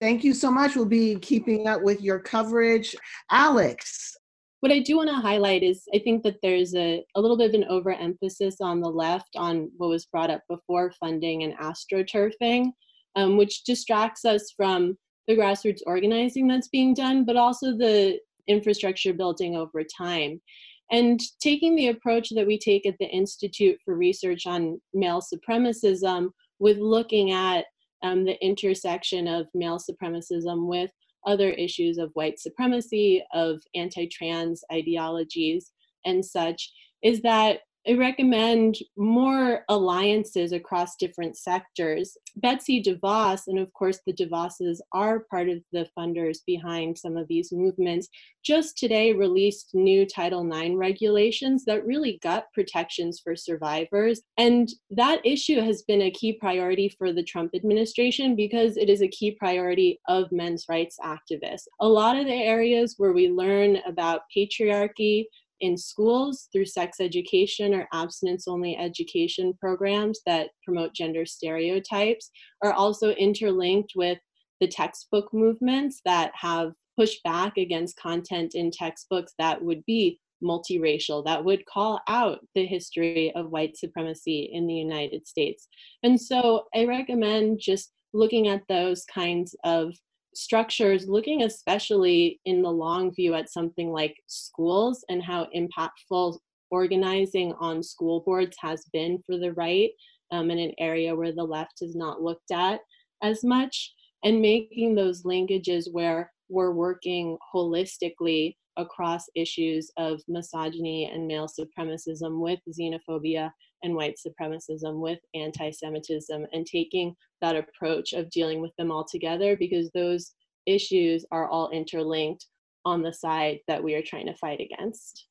Thank you so much. We'll be keeping up with your coverage, Alex. What I do want to highlight is I think that there's a, a little bit of an overemphasis on the left on what was brought up before funding and astroturfing, um, which distracts us from the grassroots organizing that's being done, but also the infrastructure building over time. And taking the approach that we take at the Institute for Research on Male Supremacism with looking at um, the intersection of male supremacism with other issues of white supremacy, of anti trans ideologies, and such, is that I recommend more alliances across different sectors. Betsy DeVos, and of course the DeVosses are part of the funders behind some of these movements, just today released new Title IX regulations that really gut protections for survivors. And that issue has been a key priority for the Trump administration because it is a key priority of men's rights activists. A lot of the areas where we learn about patriarchy, in schools through sex education or abstinence only education programs that promote gender stereotypes are also interlinked with the textbook movements that have pushed back against content in textbooks that would be multiracial, that would call out the history of white supremacy in the United States. And so I recommend just looking at those kinds of structures, looking especially in the long view at something like schools and how impactful organizing on school boards has been for the right um, in an area where the left has not looked at as much, and making those linkages where we're working holistically across issues of misogyny and male supremacism with xenophobia and white supremacism with anti-semitism and taking that approach of dealing with them all together because those issues are all interlinked on the side that we are trying to fight against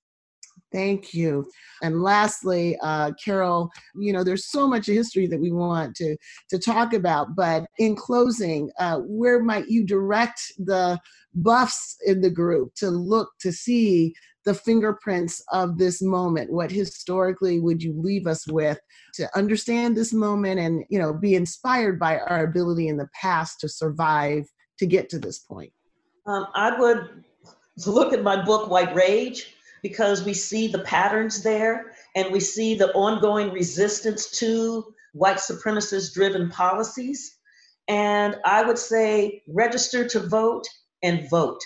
Thank you. And lastly, uh, Carol, you know, there's so much history that we want to to talk about, but in closing, uh, where might you direct the buffs in the group to look to see the fingerprints of this moment? What historically would you leave us with to understand this moment and, you know, be inspired by our ability in the past to survive to get to this point? Um, I would look at my book, White Rage because we see the patterns there and we see the ongoing resistance to white supremacist driven policies. And I would say register to vote and vote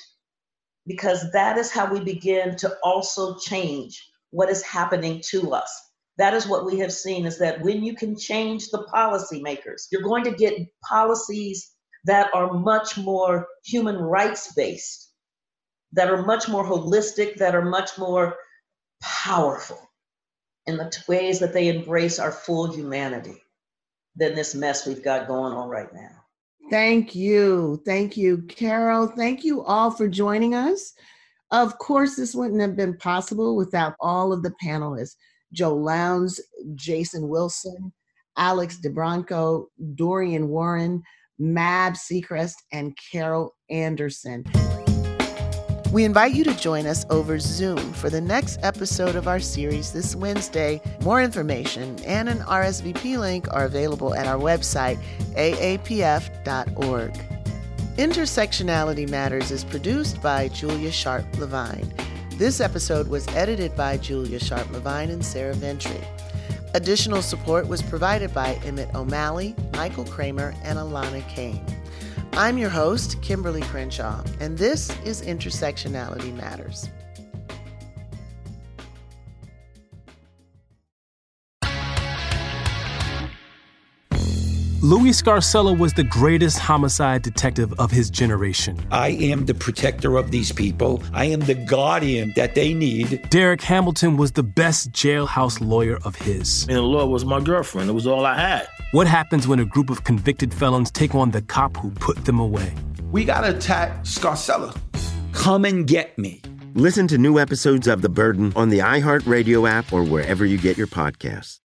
because that is how we begin to also change what is happening to us. That is what we have seen is that when you can change the policymakers, you're going to get policies that are much more human rights based that are much more holistic, that are much more powerful in the ways that they embrace our full humanity than this mess we've got going on right now. Thank you. Thank you, Carol. Thank you all for joining us. Of course, this wouldn't have been possible without all of the panelists Joe Lowndes, Jason Wilson, Alex DiBranco, Dorian Warren, Mab Segrest, and Carol Anderson. We invite you to join us over Zoom for the next episode of our series this Wednesday. More information and an RSVP link are available at our website, aapf.org. Intersectionality Matters is produced by Julia Sharpe Levine. This episode was edited by Julia Sharpe Levine and Sarah Ventre. Additional support was provided by Emmett O'Malley, Michael Kramer, and Alanna Kane. I'm your host, Kimberlé Crenshaw, and this is Intersectionality Matters. Louis Scarcella was the greatest homicide detective of his generation. I am the protector of these people. I am the guardian that they need. Derek Hamilton was the best jailhouse lawyer of his. And the law was my girlfriend. It was all I had. What happens when a group of convicted felons take on the cop who put them away? We gotta attack Scarcella. Come and get me. Listen to new episodes of The Burden on the iHeartRadio app or wherever you get your podcasts.